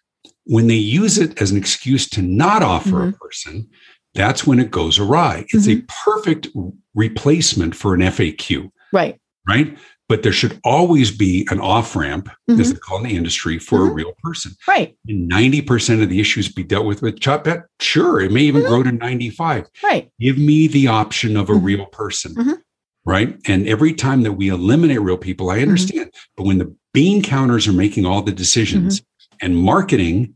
when they use it as an excuse to not offer a person, that's when it goes awry. It's mm-hmm. a perfect replacement for an FAQ. Right. Right. But there should always be an off ramp, mm-hmm. as they call in the industry, for mm-hmm. a real person. Right. And 90% of the issues be dealt with with chatbot. Sure. It may even mm-hmm. grow to 95. Right. Give me the option of a mm-hmm. real person. Mm-hmm. Right. And every time that we eliminate real people, I understand. But when the bean counters are making all the decisions and marketing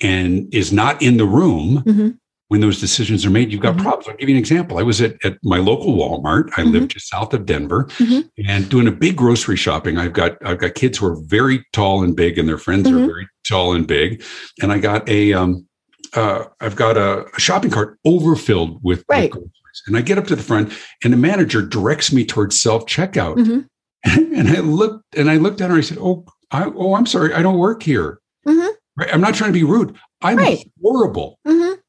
and is not in the room, when those decisions are made, you've got mm-hmm. problems. I'll give you an example. I was at, at my local Walmart. I mm-hmm. live just south of Denver mm-hmm. and doing a big grocery shopping. I've got I've got kids who are very tall and big, and their friends are mm-hmm. very tall and big. And I got a um uh, I've got a, a, shopping cart overfilled with, right. with groceries. And I get up to the front, and the manager directs me towards self checkout. Mm-hmm. And I looked and I looked at her. I said, "Oh, I, oh, I'm sorry. I don't work here. Mm-hmm. Right? I'm not trying to be rude. I'm right. horrible."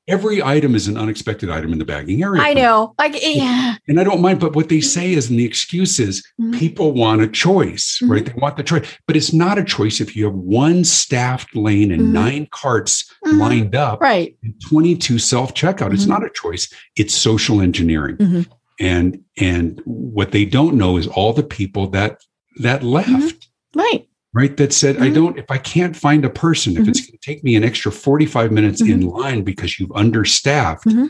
Every item is an unexpected item in the bagging area. I know. Like yeah. And I don't mind, but what they say is and the excuse is mm-hmm. people want a choice, mm-hmm. right? They want the choice. But it's not a choice if you have one staffed lane and mm-hmm. nine carts mm-hmm. lined up right. and 22 self-checkout. It's mm-hmm. not a choice. It's social engineering. Mm-hmm. And and what they don't know is all the people that that left. Right right? That said, mm-hmm. I don't, if I can't find a person, if mm-hmm. it's going to take me an extra 45 minutes mm-hmm. in line because you've understaffed, mm-hmm.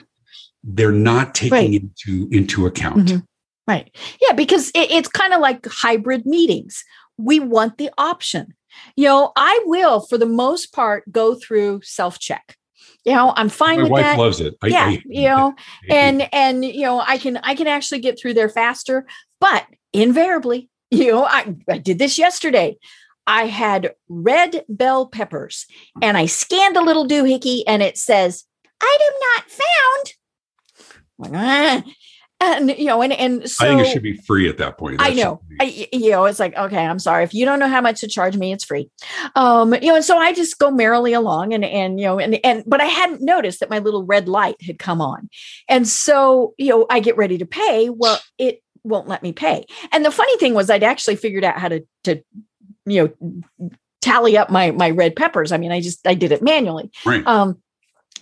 they're not taking right. into, into account. Mm-hmm. Right. Yeah, because it, it's kind of like hybrid meetings. We want the option. You know, I will, for the most part, go through self check you know i'm fine My with wife that loves it I, yeah I, you know and and you know i can i can actually get through there faster but invariably you know i, I did this yesterday I had red bell peppers and I scanned the little doohickey and it says, item not found. Like, ah. And you know, and and so I think it should be free at that point. I know. I, you know, it's like, okay, I'm sorry. If you don't know how much to charge me, it's free. Um, you know, and so I just go merrily along and and you know, and and but I hadn't noticed that my little red light had come on. And so, you know, I get ready to pay. Well, it won't let me pay. And the funny thing was I'd actually figured out how to to, you know, tally up my my red peppers. I mean, I just I did it manually. Right. Um,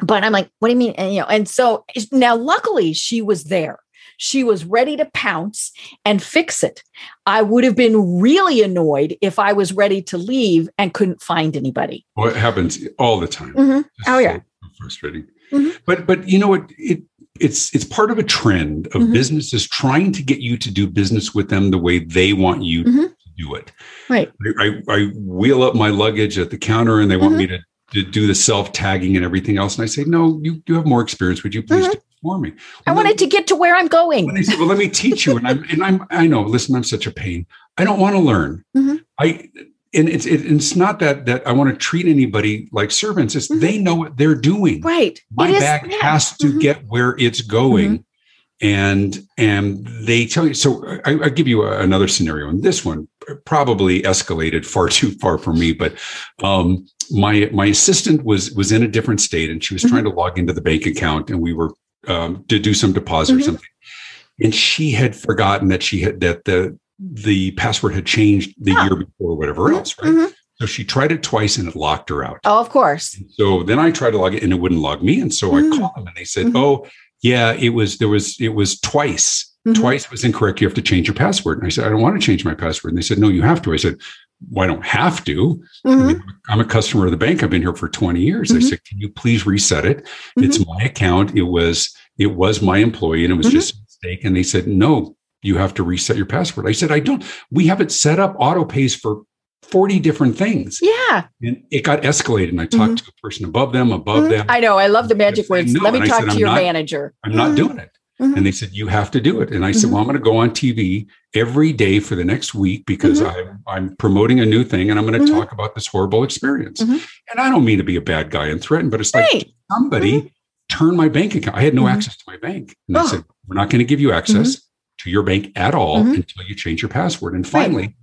but I'm like, what do you mean? And, you know, and so now luckily she was there she was ready to pounce and fix it. I would have been really annoyed if I was ready to leave and couldn't find anybody. Well, it happens all the time. Mm-hmm. Oh yeah, so frustrating. Mm-hmm. But but you know what it it's it's part of a trend of mm-hmm. businesses trying to get you to do business with them the way they want you mm-hmm. Do it. Right. I, I, wheel up my luggage at the counter and they want me mm-hmm. to, to do the self tagging and everything else. And I say, no, you, you have more experience. Would you please mm-hmm. do it for me. Well, I wanted to get to where I'm going. They said, "Well, let me teach you," and I'm and I'm I know. Listen, I'm such a pain. I don't want to learn. Mm-hmm. I and it's it, it's not that that I want to treat anybody like servants. It's mm-hmm. they know what they're doing. Right. My bag yeah. has to mm-hmm. get where it's going. Mm-hmm. And and they tell you. So I, I give you a, another scenario, and this one probably escalated far too far for me. But um, my my assistant was was in a different state, and she was trying mm-hmm. to log into the bank account, and we were um, to do some deposit mm-hmm. or something, and she had forgotten that she had that the the password had changed the year before, or whatever mm-hmm. else, right? Mm-hmm. So she tried it twice and it locked her out. Oh, of course. And so then I tried to log it and it wouldn't log me, and so mm-hmm. I called them and they said, mm-hmm. "Oh, yeah, it was there was it was twice." Mm-hmm. Twice was incorrect. You have to change your password. And I said, I don't want to change my password. And they said, No, you have to. I said, well, I don't have to. Mm-hmm. I mean, I'm a customer of the bank. I've been here for 20 years. Mm-hmm. I said, can you please reset it? Mm-hmm. It's my account. It was, it was my employee and it was mm-hmm. just a mistake. And they said, no, you have to reset your password. I said, I don't, we have it set up auto pays for 40 different things. Yeah. And it got escalated. And I talked mm-hmm. to a person above them, above mm-hmm. them. I know. I love the magic words. Let me talk said, to your not, manager. I'm not doing it. Mm-hmm. And they said, you have to do it. And I said, mm-hmm. well, I'm going to go on TV every day for the next week because mm-hmm. I'm, I'm promoting a new thing and I'm going to mm-hmm. talk about this horrible experience. Mm-hmm. And I don't mean to be a bad guy and threaten, but it's like somebody mm-hmm. turn my bank account. I had no access to my bank. And oh. they said, we're not going to give you access to your bank at all until you change your password. And finally, right.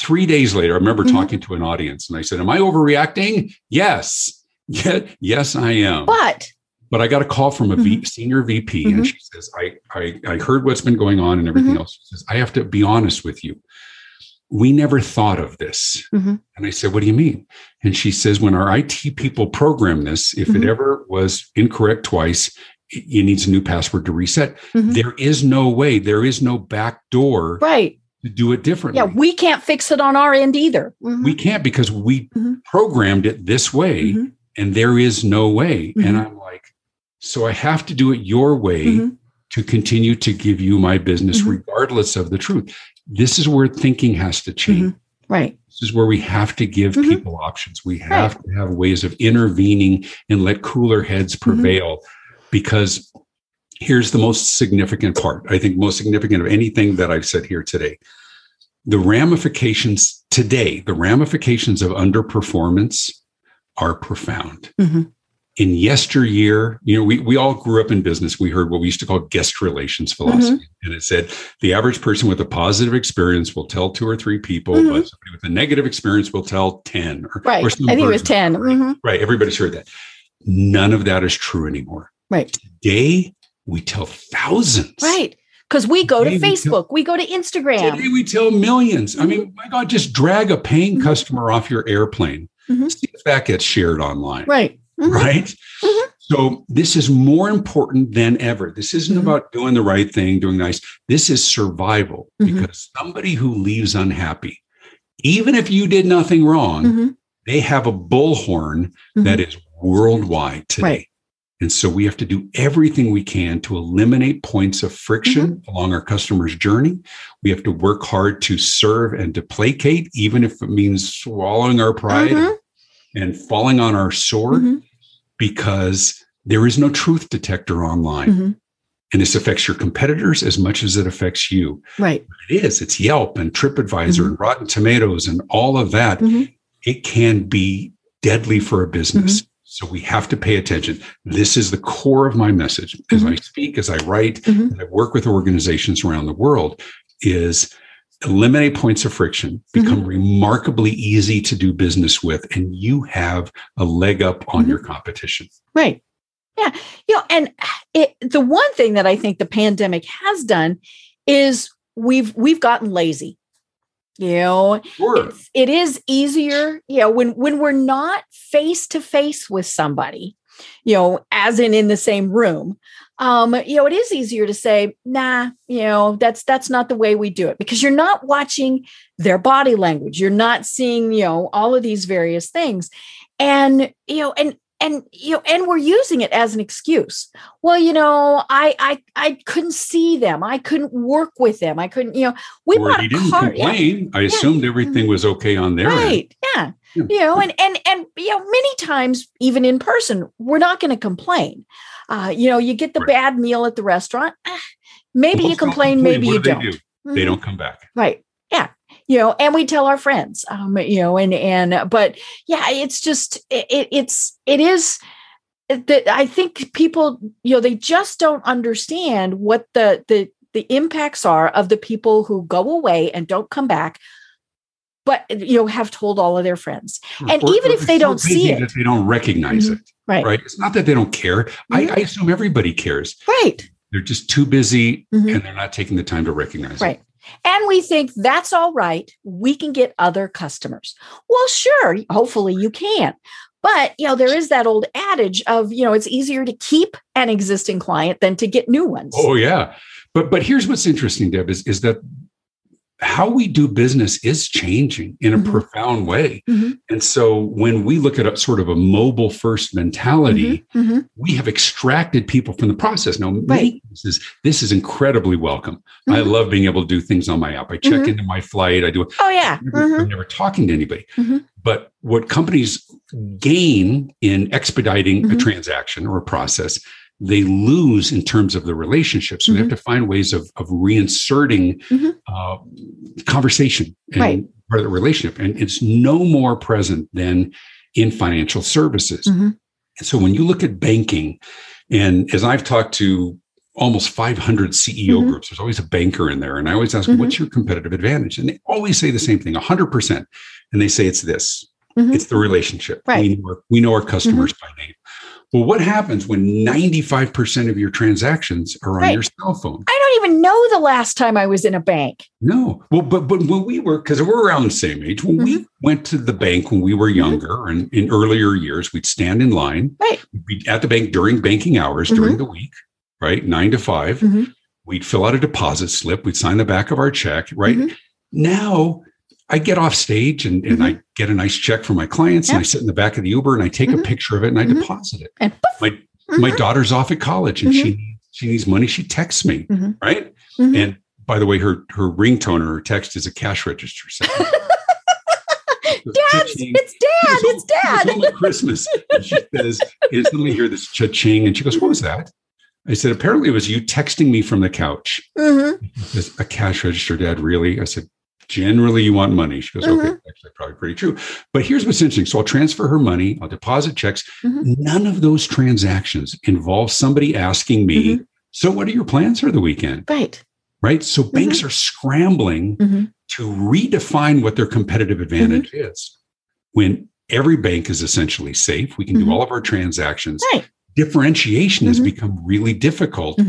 three days later, I remember talking to an audience and I said, am I overreacting? Yes. Yeah, yes, I am. But but I got a call from a mm-hmm. senior VP, mm-hmm. and she says, I, I, I heard what's been going on and everything mm-hmm. else. She says, I have to be honest with you. We never thought of this. Mm-hmm. And I said, What do you mean? And she says, When our IT people program this, if it mm-hmm. ever was incorrect twice, it needs a new password to reset. Mm-hmm. There is no way, there is no back door. Right to do it differently. Yeah, we can't fix it on our end either. Mm-hmm. We can't because we mm-hmm. programmed it this way mm-hmm. and there is no way. And I'm like, so I have to do it your way mm-hmm. to continue to give you my business, mm-hmm. regardless of the truth. This is where thinking has to change. Mm-hmm. Right. This is where we have to give mm-hmm. people options. We have right. to have ways of intervening and let cooler heads mm-hmm. prevail because here's the most significant part. I think most significant of anything that I've said here today. The ramifications today, the ramifications of underperformance are profound. Mm-hmm in yesteryear, you know, we, we all grew up in business. We heard what we used to call guest relations philosophy. Mm-hmm. And it said the average person with a positive experience will tell two or three people, mm-hmm. but somebody with a negative experience will tell 10. Or, right. Or I think it was 10. Mm-hmm. Right. Everybody's heard that. None of that is true anymore. Right. Today, we tell thousands. Right. Because we go today to Facebook, we, tell, we, go to Instagram. Today we tell 1000000s I mean, my God, just drag a paying mm-hmm. customer off your airplane. Mm-hmm. See if that gets shared online. Right mm-hmm. right? Mm-hmm. So this is more important than ever. This isn't mm-hmm. about doing the right thing, doing nice. This is survival mm-hmm. because somebody who leaves unhappy, even if you did nothing wrong, mm-hmm. they have a bullhorn that mm-hmm. is worldwide today. Right. And so we have to do everything we can to eliminate points of friction mm-hmm. along our customer's journey. We have to work hard to serve and to placate, even if it means swallowing our pride mm-hmm and falling on our sword mm-hmm. because there is no truth detector online. Mm-hmm. And this affects your competitors as much as it affects you. Right. It is. It's Yelp and TripAdvisor mm-hmm. and Rotten Tomatoes and all of that. Mm-hmm. It can be deadly for a business. Mm-hmm. So we have to pay attention. This is the core of my message as mm-hmm. I speak, as I write, mm-hmm. as I work with organizations around the world is eliminate points of friction, become mm-hmm. remarkably easy to do business with, and you have a leg up on mm-hmm. your competition. Right. Yeah. You know, and it, the one thing that I think the pandemic has done is we've we've gotten lazy. You know, sure. it's, it is easier, you know, when when we're not face to face with somebody, you know, as in in the same room, um, you know, it is easier to say, nah, you know, that's that's not the way we do it because you're not watching their body language. You're not seeing, you know, all of these various things. And, you know, and and you know, and we're using it as an excuse. Well, you know, I I I couldn't see them. I couldn't work with them. I couldn't, you know, we or bought a didn't car. complain. Yeah. I assumed everything mm-hmm. was okay on their right. End. Yeah. yeah. You know, and and and you know, many times, even in person, we're not going to complain. Uh, you know, you get the right. bad meal at the restaurant. Eh, maybe well, you complain, maybe you do don't. They, do? mm-hmm. they don't come back. Right. You know, and we tell our friends, um, you know, and, and, but yeah, it's just, it, it's, it is, that I think people, you know, they just don't understand what the, the, the impacts are of the people who go away and don't come back but you know have told all of their friends and or, even or if they don't see it they don't recognize mm-hmm. it right right it's not that they don't care mm-hmm. I, I, assume everybody cares right they're just too busy mm-hmm. and they're not taking the time to recognize it. right. it and we think that's all right. We can get other customers. Well sure hopefully you can. But you know there is that old adage of you know it's easier to keep an existing client than to get new ones. Oh yeah. But but here's what's interesting deb is, is that how we do business is changing in a mm-hmm. profound way. Mm-hmm. And so when we look at a sort of a mobile first mentality, mm-hmm. mm-hmm. we have extracted people from the process. Now, right. this, is, this is incredibly welcome. I mm-hmm. love being able to do things on my app. I check mm-hmm. into my flight. I do Oh, yeah. I'm never, I'm never talking to anybody. But what companies gain in expediting a transaction or a process they lose in terms of the relationship. So mm-hmm. they have mm-hmm. to find ways of, of reinserting mm-hmm. uh, conversation and right. part of the relationship. And it's no more present than in financial services. Mm-hmm. And so when you look at banking, and as I've talked to almost 500 CEO mm-hmm. groups, there's always a banker in there. And I always ask, what's mm-hmm. your competitive advantage? And they always say the same thing 100%. And they say it's this it's the relationship. Right. We, know our, we know our customers by name. Well, what happens when 95% of your transactions are on right. your cell phone? I don't even know the last time I was in a bank. No. Well, but but when we were, because we're around the same age, when mm-hmm. we went to the bank when we were mm-hmm. younger mm-hmm. and in earlier years, we'd stand in line. Right. We'd be at the bank during banking hours mm-hmm. during the week, right? Nine to 5 we mm-hmm. We'd fill out a deposit slip. We'd sign the back of our check, right? Mm-hmm. Now I get off stage and, and mm-hmm. I get a nice check from my clients and I sit in the back of the Uber and I take mm-hmm. a picture of it and I mm-hmm. deposit it. And my my mm-hmm. daughter's off at college and she mm-hmm. she needs money. She texts me, right? And by the way, her her ringtone or her text is a cash register. So. Dad, it's dad, it's dad. It's only Christmas. And she says, instantly hear this cha-ching. And she goes, What was that? I said, apparently it was you texting me from the couch. Mm-hmm. A cash register, Dad, really? I said, generally you want money. She goes, mm-hmm. okay, actually probably pretty true. But here's what's interesting. So I'll transfer her money, I'll deposit checks. Mm-hmm. None of those transactions involve somebody asking me, mm-hmm. so what are your plans for the weekend? Right. Right. So mm-hmm. banks are scrambling mm-hmm. to redefine what their competitive advantage mm-hmm. is. When every bank is essentially safe, we can do all of our transactions. Right. Differentiation has become really difficult.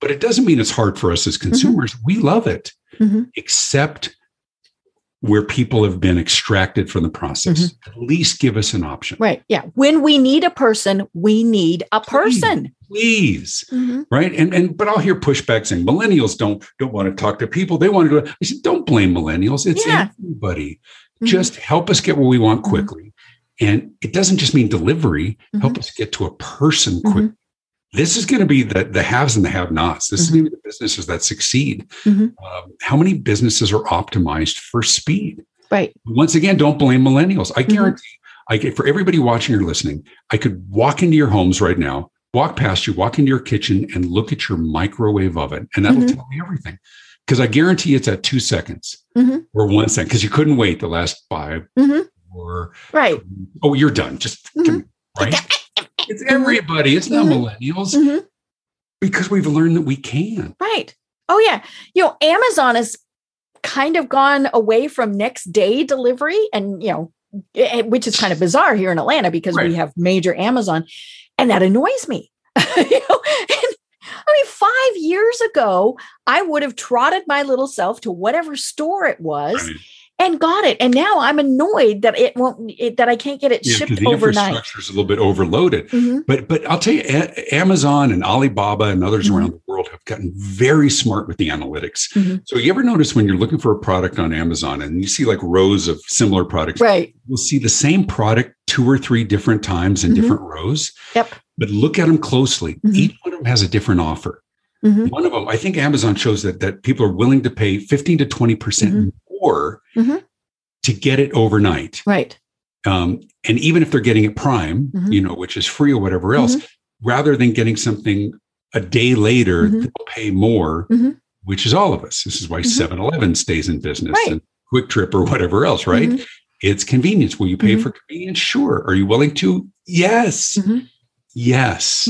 But it doesn't mean it's hard for us as consumers. We love it, except where people have been extracted from the process. Mm-hmm. At least give us an option. Right. Yeah. When we need a person, we need a person. Please. please. Mm-hmm. Right. And and but I'll hear pushback saying millennials don't don't want to talk to people. They want to do it. I said, don't blame millennials. It's yeah. everybody. Mm-hmm. Just help us get what we want mm-hmm. quickly. And it doesn't just mean delivery. Help mm-hmm. us get to a person quick mm-hmm this is going to be the, the haves and the have nots. This mm-hmm. is going to be the businesses that succeed. Mm-hmm. Um, how many businesses are optimized for speed? Right. Once again, don't blame millennials. I mm-hmm. guarantee, mm-hmm. I for everybody watching or listening, I could walk into your homes right now, walk past you, walk into your kitchen, and look at your microwave oven, and that'll mm-hmm. tell me everything. Because I guarantee it's at two seconds mm-hmm. or one second. Because you couldn't wait the last five or right. Oh, you're done. Just right? It's everybody. It's not Mhm. millennials Mhm. because we've learned that we can. Right. Oh yeah. You know, Amazon has kind of gone away from next day delivery and you know, eh, which is kind of bizarre here in Atlanta because Right. we have major Amazon and that annoys me. you know, and, I mean, five years ago, I would have trotted my little self to whatever store it was Right. And got it. And now I'm annoyed that it won't, it, that I can't get it Yeah, shipped the overnight. infrastructure is a little bit overloaded. Mhm. But but I'll tell you, A- Amazon and Alibaba and others Mhm. around the world have gotten very smart with the analytics. Mhm. So you ever notice when you're looking for a product on Amazon and you see like rows of similar products, Right. you'll see the same product two or three different times in Mhm. different rows. Yep. But look at them closely. Mhm. Each one of them has a different offer. Mhm. One of them, I think Amazon shows that that people are willing to pay 15 to 20% More Mhm. to get it overnight. Right. Um, and even if they're getting it prime, Mhm. you know, which is free or whatever else, rather than getting something a day later, Mhm. they'll pay more, Mhm. which is all of us. This is why Mhm. 7 Eleven stays in business Right. and QuikTrip or whatever else, right? It's convenience. Will you pay for convenience? Sure. Are you willing to? Yes. Yes.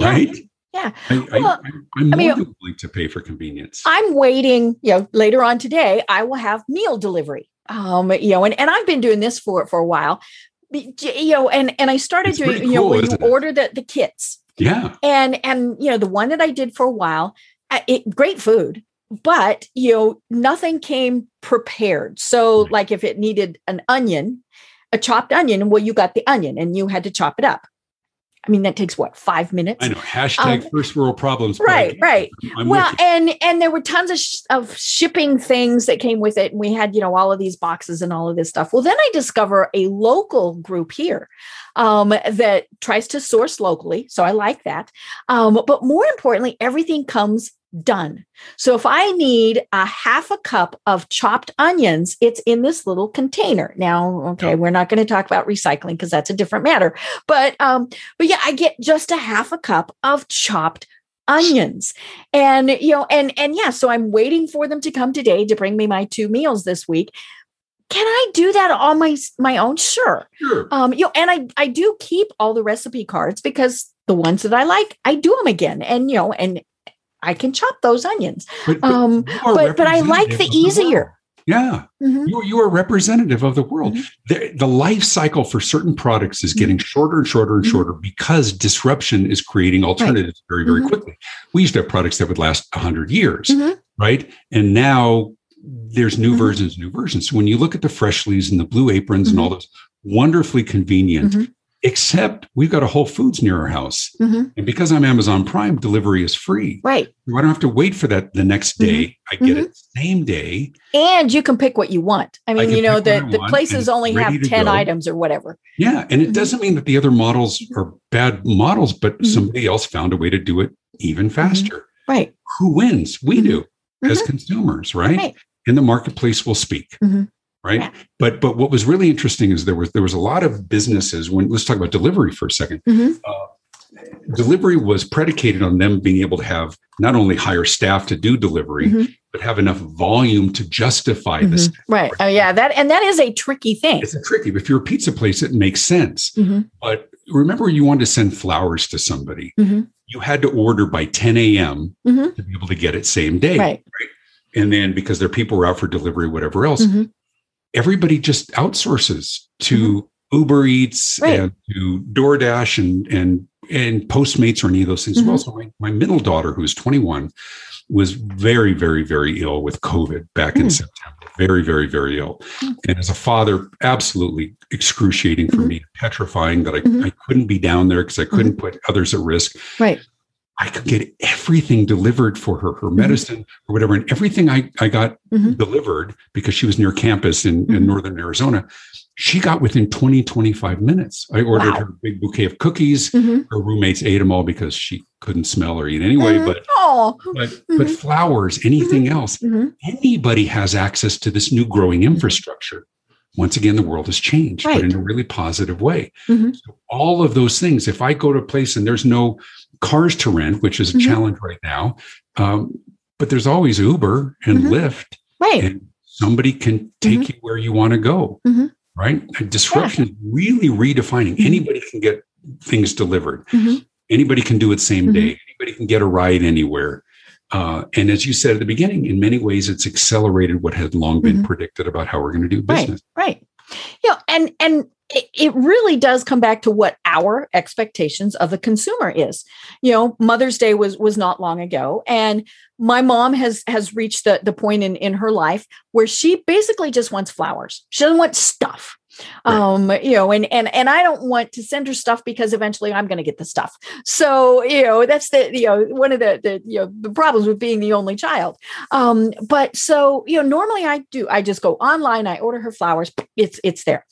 Right? Yeah. I, I, Well, I more mean- than willing to pay for convenience. I'm waiting, you know, later on today, I will have meal delivery. Um, you know, and, and I've been doing this for for a while. You know, and and I started It's doing, pretty you know, cool, where you it? order the the kits. yeah. And and you know, the one that I did for a while, it great food, but you know, nothing came prepared. So Right. like if it needed an onion, a chopped onion, well, you got the onion and you had to chop it up. I mean, that takes what, five minutes? I know. Hashtag Um, first world problems. Right, right. I'm well and and there were tons of, sh- of shipping things that came with it and we had you know all of these boxes and all of this stuff well then i discover a local group here um, that tries to source locally so i like that um, but more importantly everything comes done. So if i need a half a cup of chopped onions it's in this little container. Now okay we're not going to talk about recycling because that's a different matter but um but yeah i get just a half a cup of chopped onions. And you know and and yeah so i'm waiting for them to come today to bring me my two meals this week. Can i do that on my my own? Sure. Sure. um you know and i i do keep all the recipe cards because the ones that i like i do them again. And you know and i can chop those onions But, but um but but i like the easier world. Yeah. Mhm. You, you are representative of the world. Mhm. The, the life cycle for certain products is getting shorter and shorter and Mhm. shorter because disruption is creating alternatives very, very Mhm. quickly. We used to have products that would last 100 years, Mhm. right? And now there's new versions, new versions. So when you look at the Freshlies and the Blue Aprons and all those, wonderfully convenient. Except we've got a Whole Foods near our house. Mhm. And because I'm Amazon Prime, delivery is free. right I don't have to wait for that the next mm-hmm. day. I get it mm-hmm. same day. and you can pick what you want i mean can you know I the, the places only have 10 go. items or whatever Yeah. And it Mhm. doesn't mean that the other models mm-hmm. are bad models, but somebody else found a way to do it even faster. right Who wins? We do as consumers, right? Right. And the marketplace will speak. Right. Yeah. But but what was really interesting is there was there was a lot of businesses when let's talk about delivery for a 2nd Mhm. Delivery was predicated on them being able to have not only hire staff to do delivery, Mhm. but have enough volume to justify this. Mhm. right oh yeah that and that is a tricky thing It's a tricky. If you're a pizza place, it makes sense. Mhm. But remember, you wanted to send flowers to somebody. Mhm. You had to order by 10 a.m. Mhm. to be able to get it same day. right And then because their people were out for delivery, whatever else, Mhm. Everybody just outsources to Uber Eats Mm-hmm. Right. and to DoorDash and and and Postmates or any of those things as well. Mm-hmm. So my, my middle daughter, who's 21, was very, very, very ill with COVID back in Mm. September. Very, very, very ill. Mm. And as a father, absolutely excruciating for Mhm. me, petrifying that I, Mhm. I couldn't be down there because I couldn't put others at risk. right I could get everything delivered for her, her medicine or whatever. And everything I, I got Mhm. delivered because she was near campus in, in Mhm. Northern Arizona, she got within 20, 25 minutes. I ordered Wow. her a big bouquet of cookies. Mhm. Her roommates ate them all because she couldn't smell or eat anyway. Mhm. But oh but but Mhm. flowers, anything else, anybody has access to this new growing infrastructure. Once again, the world has changed, Right. but in a really positive way. Mhm. So all of those things, if I go to a place and there's no cars to rent, which is a Mhm. challenge right now, um, but there's always Uber and Mhm. Lyft, right and somebody can take you where you want to go. Mhm. Right? And disruption is really redefining. Mhm. Anybody can get things delivered. Mm-hmm. Anybody can do it same mm-hmm. day. Anybody can get a ride anywhere. Uh, and as you said at the beginning, in many ways, it's accelerated what had long been mm-hmm. predicted about how we're going to do business. Right. Right. You know, and and it, really does come back to what our expectations of the consumer is. You know mother's day was was not long ago and my mom has has reached the the point in in her life where she basically just wants flowers. She doesn't want stuff. Right. um you know and and and i don't want to send her stuff because eventually i'm going to get the stuff. So you know that's the you know one of the the you know the problems with being the only child. Um but so you know normally i do i just go online i order her flowers it's it's there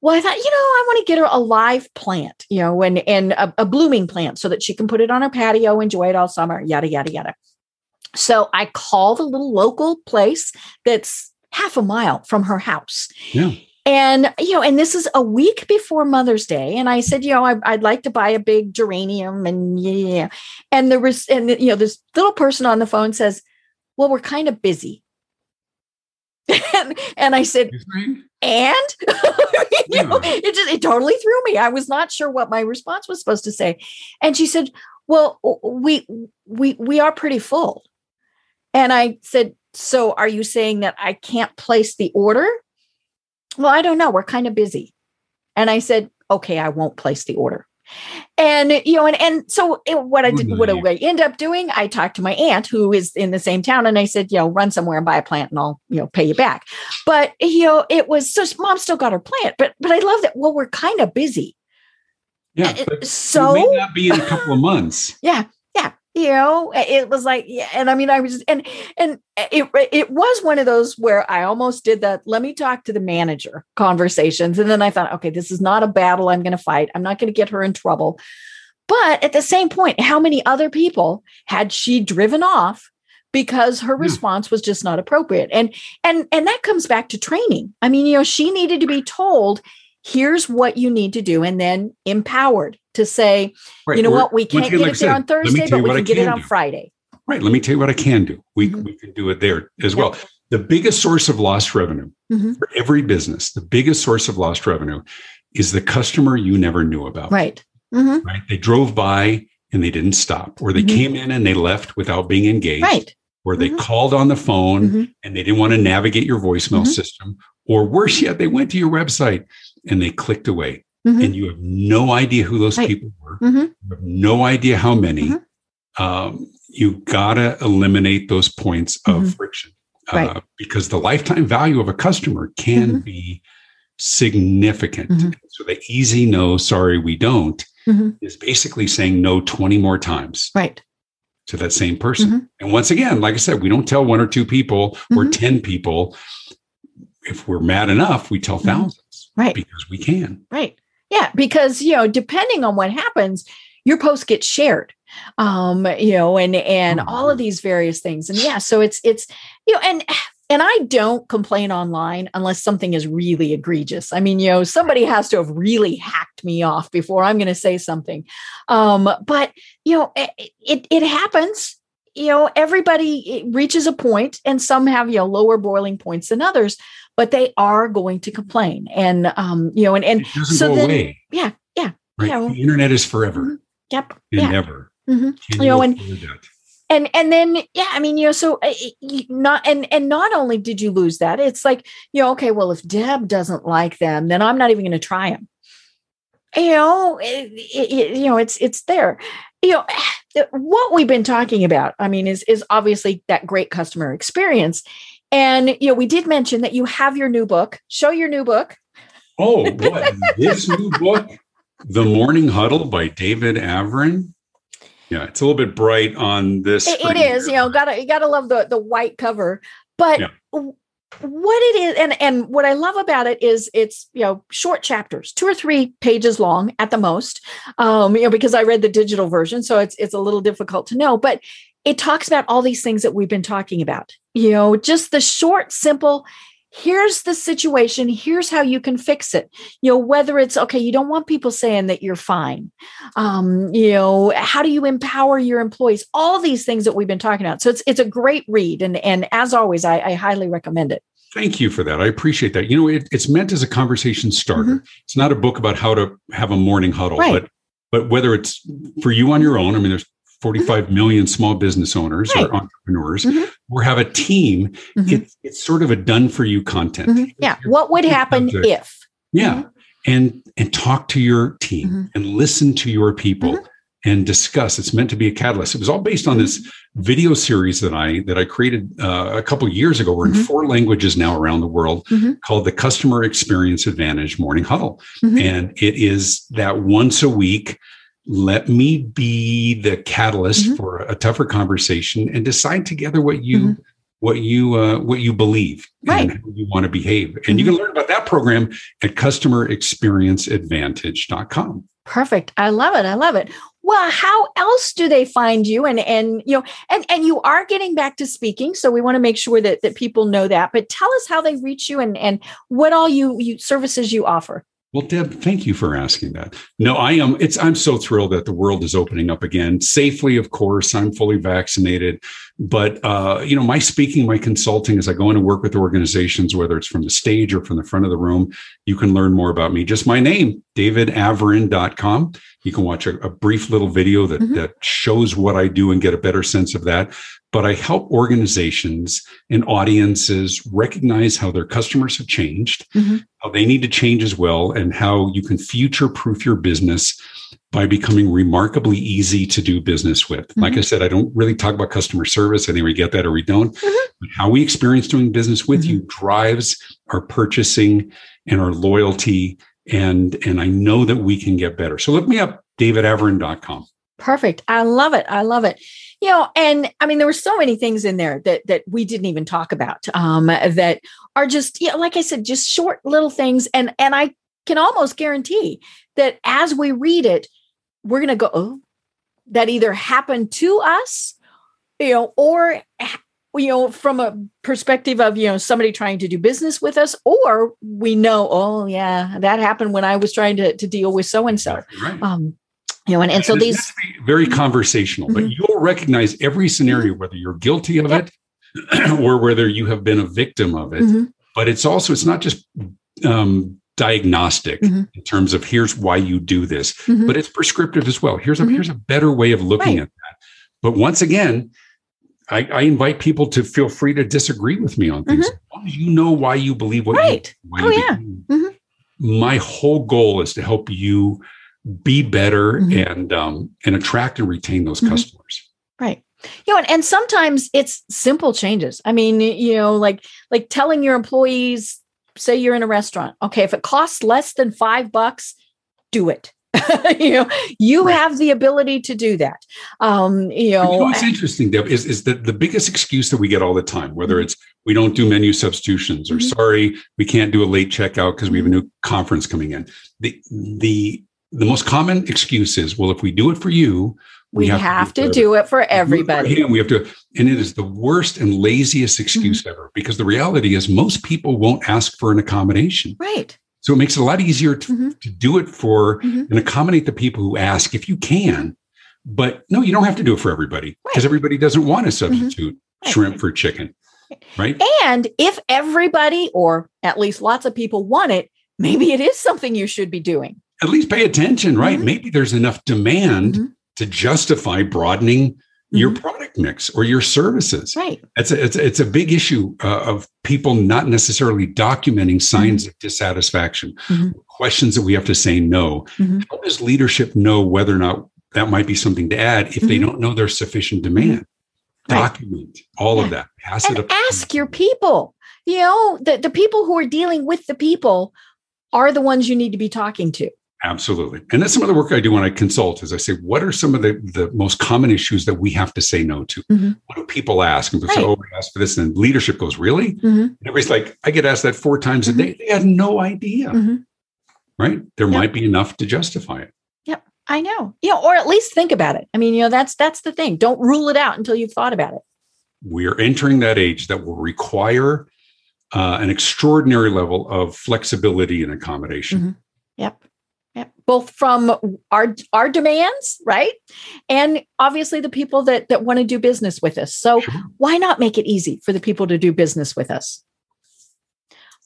well, I thought, you know, I want to get her a live plant, you know, and and a, a, blooming plant so that she can put it on her patio, enjoy it all summer, yada yada yada. So I called a little local place that's half a mile from her house. Yeah. And you know, and this is a week before Mother's Day, and I said, you know, I, would like to buy a big geranium, and yeah, and there was, and you know, this little person on the phone says, "Well, we're kind of busy." And, and I said, and you know, it just it totally threw me. I was not sure what my response was supposed to say. And she said, Well, we we we are pretty full. And I said, So are you saying that I can't place the order? Well, I don't know. We're kind of busy. And I said, Okay, I won't place the order and you know and and so it, what i did what i end up doing i talked to my aunt who is in the same town and i said you know run somewhere and buy a plant and i'll you know pay you back. But you know it was so mom still got her plant but but i love that well we're kind of busy. Yeah so may not be in a couple of months. Yeah yeah you know it was like yeah and i mean i was and and it it was one of those where i almost did that let me talk to the manager conversations and then i thought okay this is not a battle i'm going to fight. I'm not going to get her in trouble. But at the same point how many other people had she driven off because her response was just not appropriate? And and and that comes back to training. I mean you know she needed to be told here's what you need to do and then empowered to say right. you know what we can't get like it there on thursday but we can, get it on do. friday right let me tell you what i can do we, mm-hmm. we can do it there as well the biggest source of lost revenue mm-hmm. for every business the biggest source of lost revenue is the customer you never knew about right mm-hmm. right they drove by and they didn't stop or they mm-hmm. came in and they left without being engaged right or they mm-hmm. called on the phone mm-hmm. and they didn't want to navigate your voicemail system or worse yet they went to your website and they clicked away. Mm-hmm. And you have no idea who those right. people were. Mm-hmm. You have no idea how many. Mm-hmm. Um, you gotta eliminate those points of mm-hmm. friction uh, right. because the lifetime value of a customer can mm-hmm. be significant. Mm-hmm. So the easy no, sorry, we don't is basically saying no 20 more times. Right. To that same person. And once again, like I said, we don't tell one or two people or 10 people. If we're mad enough, we tell thousands. Right. Because we can. Right. Yeah. Because, you know, depending on what happens, your post gets shared um you know and and all of these various things and yeah so it's it's you know and and I don't complain online unless something is really egregious. I mean, you know, somebody has to have really hacked me off before I'm going to say something. Um, but you know, it, it, it happens. You know, everybody reaches a point, and some have you know lower boiling points than others but they are going to complain. And um, you know, and and so then, away. yeah, yeah, right. You know, the internet is forever. Mm-hmm. Yep, and yeah. never. Mm-hmm. You know, and and and then yeah, I mean, you know, so uh, not and and not only did you lose that, it's like you know, okay, well, if Deb doesn't like them, then I'm not even going to try them. You know, it, it, you know, it's it's there you know what we've been talking about i mean is is obviously that great customer experience and you know, we did mention that you have your new book. Show your new book. Oh, what this new book, The Morning Huddle by David Avrin. Yeah, it's a little bit bright on this. it, it is, you know, gotta you gotta love the the white cover. But yeah. what it is, and and what I love about it is it's you know short chapters, two or three pages long at the most. Um, you know, because I read the digital version, so it's it's a little difficult to know. But it talks about all these things that we've been talking about. You know, just the short, simple, here's the situation, here's how you can fix it. You know, whether it's okay, you don't want people saying that you're fine. Um, you know, how do you empower your employees? All these things that we've been talking about. So it's it's a great read. And and as always, I, I highly recommend it. Thank you for that. I appreciate that. You know, it, it's meant as a conversation starter. Mm-hmm. It's not a book about how to have a morning huddle, right. but but whether it's for you on your own, I mean, there's 45 mm-hmm. million small business owners right. or entrepreneurs mm-hmm. or have a team mm-hmm. it, it's sort of a done for you content mm-hmm. yeah what would happen if yeah mm-hmm. and and talk to your team mm-hmm. and listen to your people and discuss it's meant to be a catalyst it was all based on this video series that i that i created uh, a couple years ago we're in four languages now around the world called the customer experience advantage morning huddle and it is that once a week let me be the catalyst mm-hmm. for a tougher conversation and decide together what you mm-hmm. what you uh, what you believe right. and how you want to behave and mm-hmm. you can learn about that program at customerexperienceadvantage.com perfect i love it i love it well how else do they find you and and you know and and you are getting back to speaking so we want to make sure that that people know that but tell us how they reach you and and what all you, you services you offer well, Deb, thank you for asking that. No, I am. It's. I'm so thrilled that the world is opening up again safely. Of course, I'm fully vaccinated, but uh, you know, my speaking, my consulting, as I go in and work with organizations, whether it's from the stage or from the front of the room, you can learn more about me. Just my name, davidavrin.com. You can watch a, a brief little video that mm-hmm. that shows what I do and get a better sense of that but I help organizations and audiences recognize how their customers have changed, mm-hmm. how they need to change as well, and how you can future proof your business by becoming remarkably easy to do business with. Mm-hmm. Like I said, I don't really talk about customer service. I think we get that or we don't. Mm-hmm. But how we experience doing business with you mm-hmm. drives our purchasing and our loyalty. And, and I know that we can get better. So look me up, davidavrin.com. Perfect. I love it. I love it you know and i mean there were so many things in there that that we didn't even talk about um that are just yeah like i said just short little things and and i can almost guarantee that as we read it we're going to go oh that either happened to us you know or you know from a perspective of you know somebody trying to do business with us or we know oh yeah that happened when i was trying to, to deal with so and so um you know, and, and so and these very conversational, mm-hmm. but you'll recognize every scenario, whether you're guilty of yep. it or whether you have been a victim of it. Mm-hmm. But it's also, it's not just um, diagnostic mm-hmm. in terms of here's why you do this, mm-hmm. but it's prescriptive as well. Here's a mm-hmm. here's a better way of looking right. at that. But once again, I, I, invite people to feel free to disagree with me on things. You know why you believe what right. you, why oh, you yeah. My whole goal is to help you be better mm-hmm. and um, and attract and retain those mm-hmm. customers right you know and, and sometimes it's simple changes i mean you know like like telling your employees say you're in a restaurant okay if it costs less than five bucks do it you know you right. have the ability to do that um you know, you know what's interesting Deb, is, is that the biggest excuse that we get all the time whether mm-hmm. it's we don't do menu substitutions or mm-hmm. sorry we can't do a late checkout because we have a mm-hmm. new conference coming in the the the most common excuse is, well, if we do it for you, we, we have, have, to, do, to do it for everybody. We have to, and it is the worst and laziest mm-hmm. excuse mm-hmm. ever because the reality is most people won't ask for an accommodation. Right. So it makes it a lot easier to, mm-hmm. to do it for mm-hmm. and accommodate the people who ask if you can. But no, you don't have to do it for everybody because right. everybody doesn't want to mm-hmm. substitute right. shrimp for chicken. Right. And if everybody, or at least lots of people want it, maybe it is something you should be doing at least pay attention, right? Mm-hmm. Maybe there's enough demand. To justify broadening mm-hmm. your product mix or your services. Right. It's a, it's a, it's a big issue uh, of people not necessarily documenting signs mm-hmm. of dissatisfaction, mm-hmm. questions that we have to say no. Mm-hmm. How does leadership know whether or not that might be something to add if they don't know there's sufficient demand? Right. Document all yeah. of that. Pass and it up. Ask your people. You know, the, the people who are dealing with the people are the ones you need to be talking to. Absolutely. And that's some of the work I do when I consult is I say, what are some of the, the most common issues that we have to say no to? Mm-hmm. What do people ask? And they right. say, oh, we asked for this. And leadership goes, really? Mm-hmm. And everybody's like, I get asked that four times mm-hmm. a day. They had no idea. Mm-hmm. Right. There yep. might be enough to justify it. Yep. I know. You know, or at least think about it. I mean, you know, that's that's the thing. Don't rule it out until you've thought about it. We are entering that age that will require uh, an extraordinary level of flexibility and accommodation. Mm-hmm. Yep both from our our demands right and obviously the people that that want to do business with us so sure. why not make it easy for the people to do business with us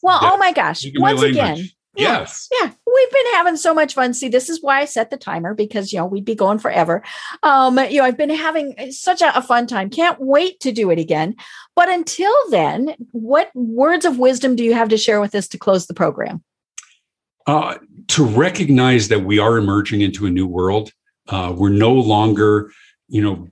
well oh my gosh once again yes yeah we've been having so much fun. See, this is why I set the timer because, you know, we'd be going forever. Um, you know, I've been having such a, a fun time. Can't wait to do it again. But until then, what words of wisdom do you have to share with us to close the program? Uh, to recognize that we are emerging into a new world. Uh, we're no longer, you know,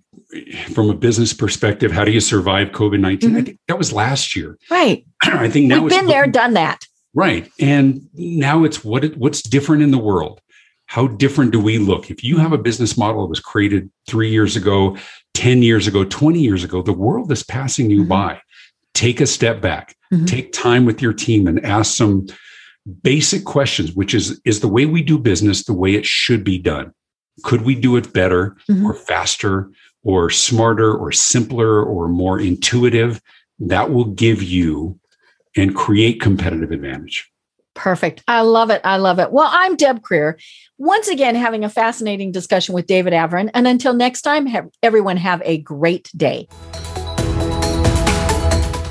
from a business perspective, how do you survive COVID 19? Mm-hmm. I think that was last year. Right. I think now we've been there, done that. Right. And now it's what it, what's different in the world. How different do we look? If you have a business model that was created three years ago, 10 years ago, 20 years ago, the world is passing you mm-hmm. by. Take a step back, mm-hmm. take time with your team and ask some basic questions, which is is the way we do business the way it should be done? Could we do it better mm-hmm. or faster or smarter or simpler or more intuitive? That will give you and create competitive advantage. Perfect. I love it. I love it. Well, I'm Deb Krier. Once again, having a fascinating discussion with David Avrin. And until next time, have, everyone have a great day.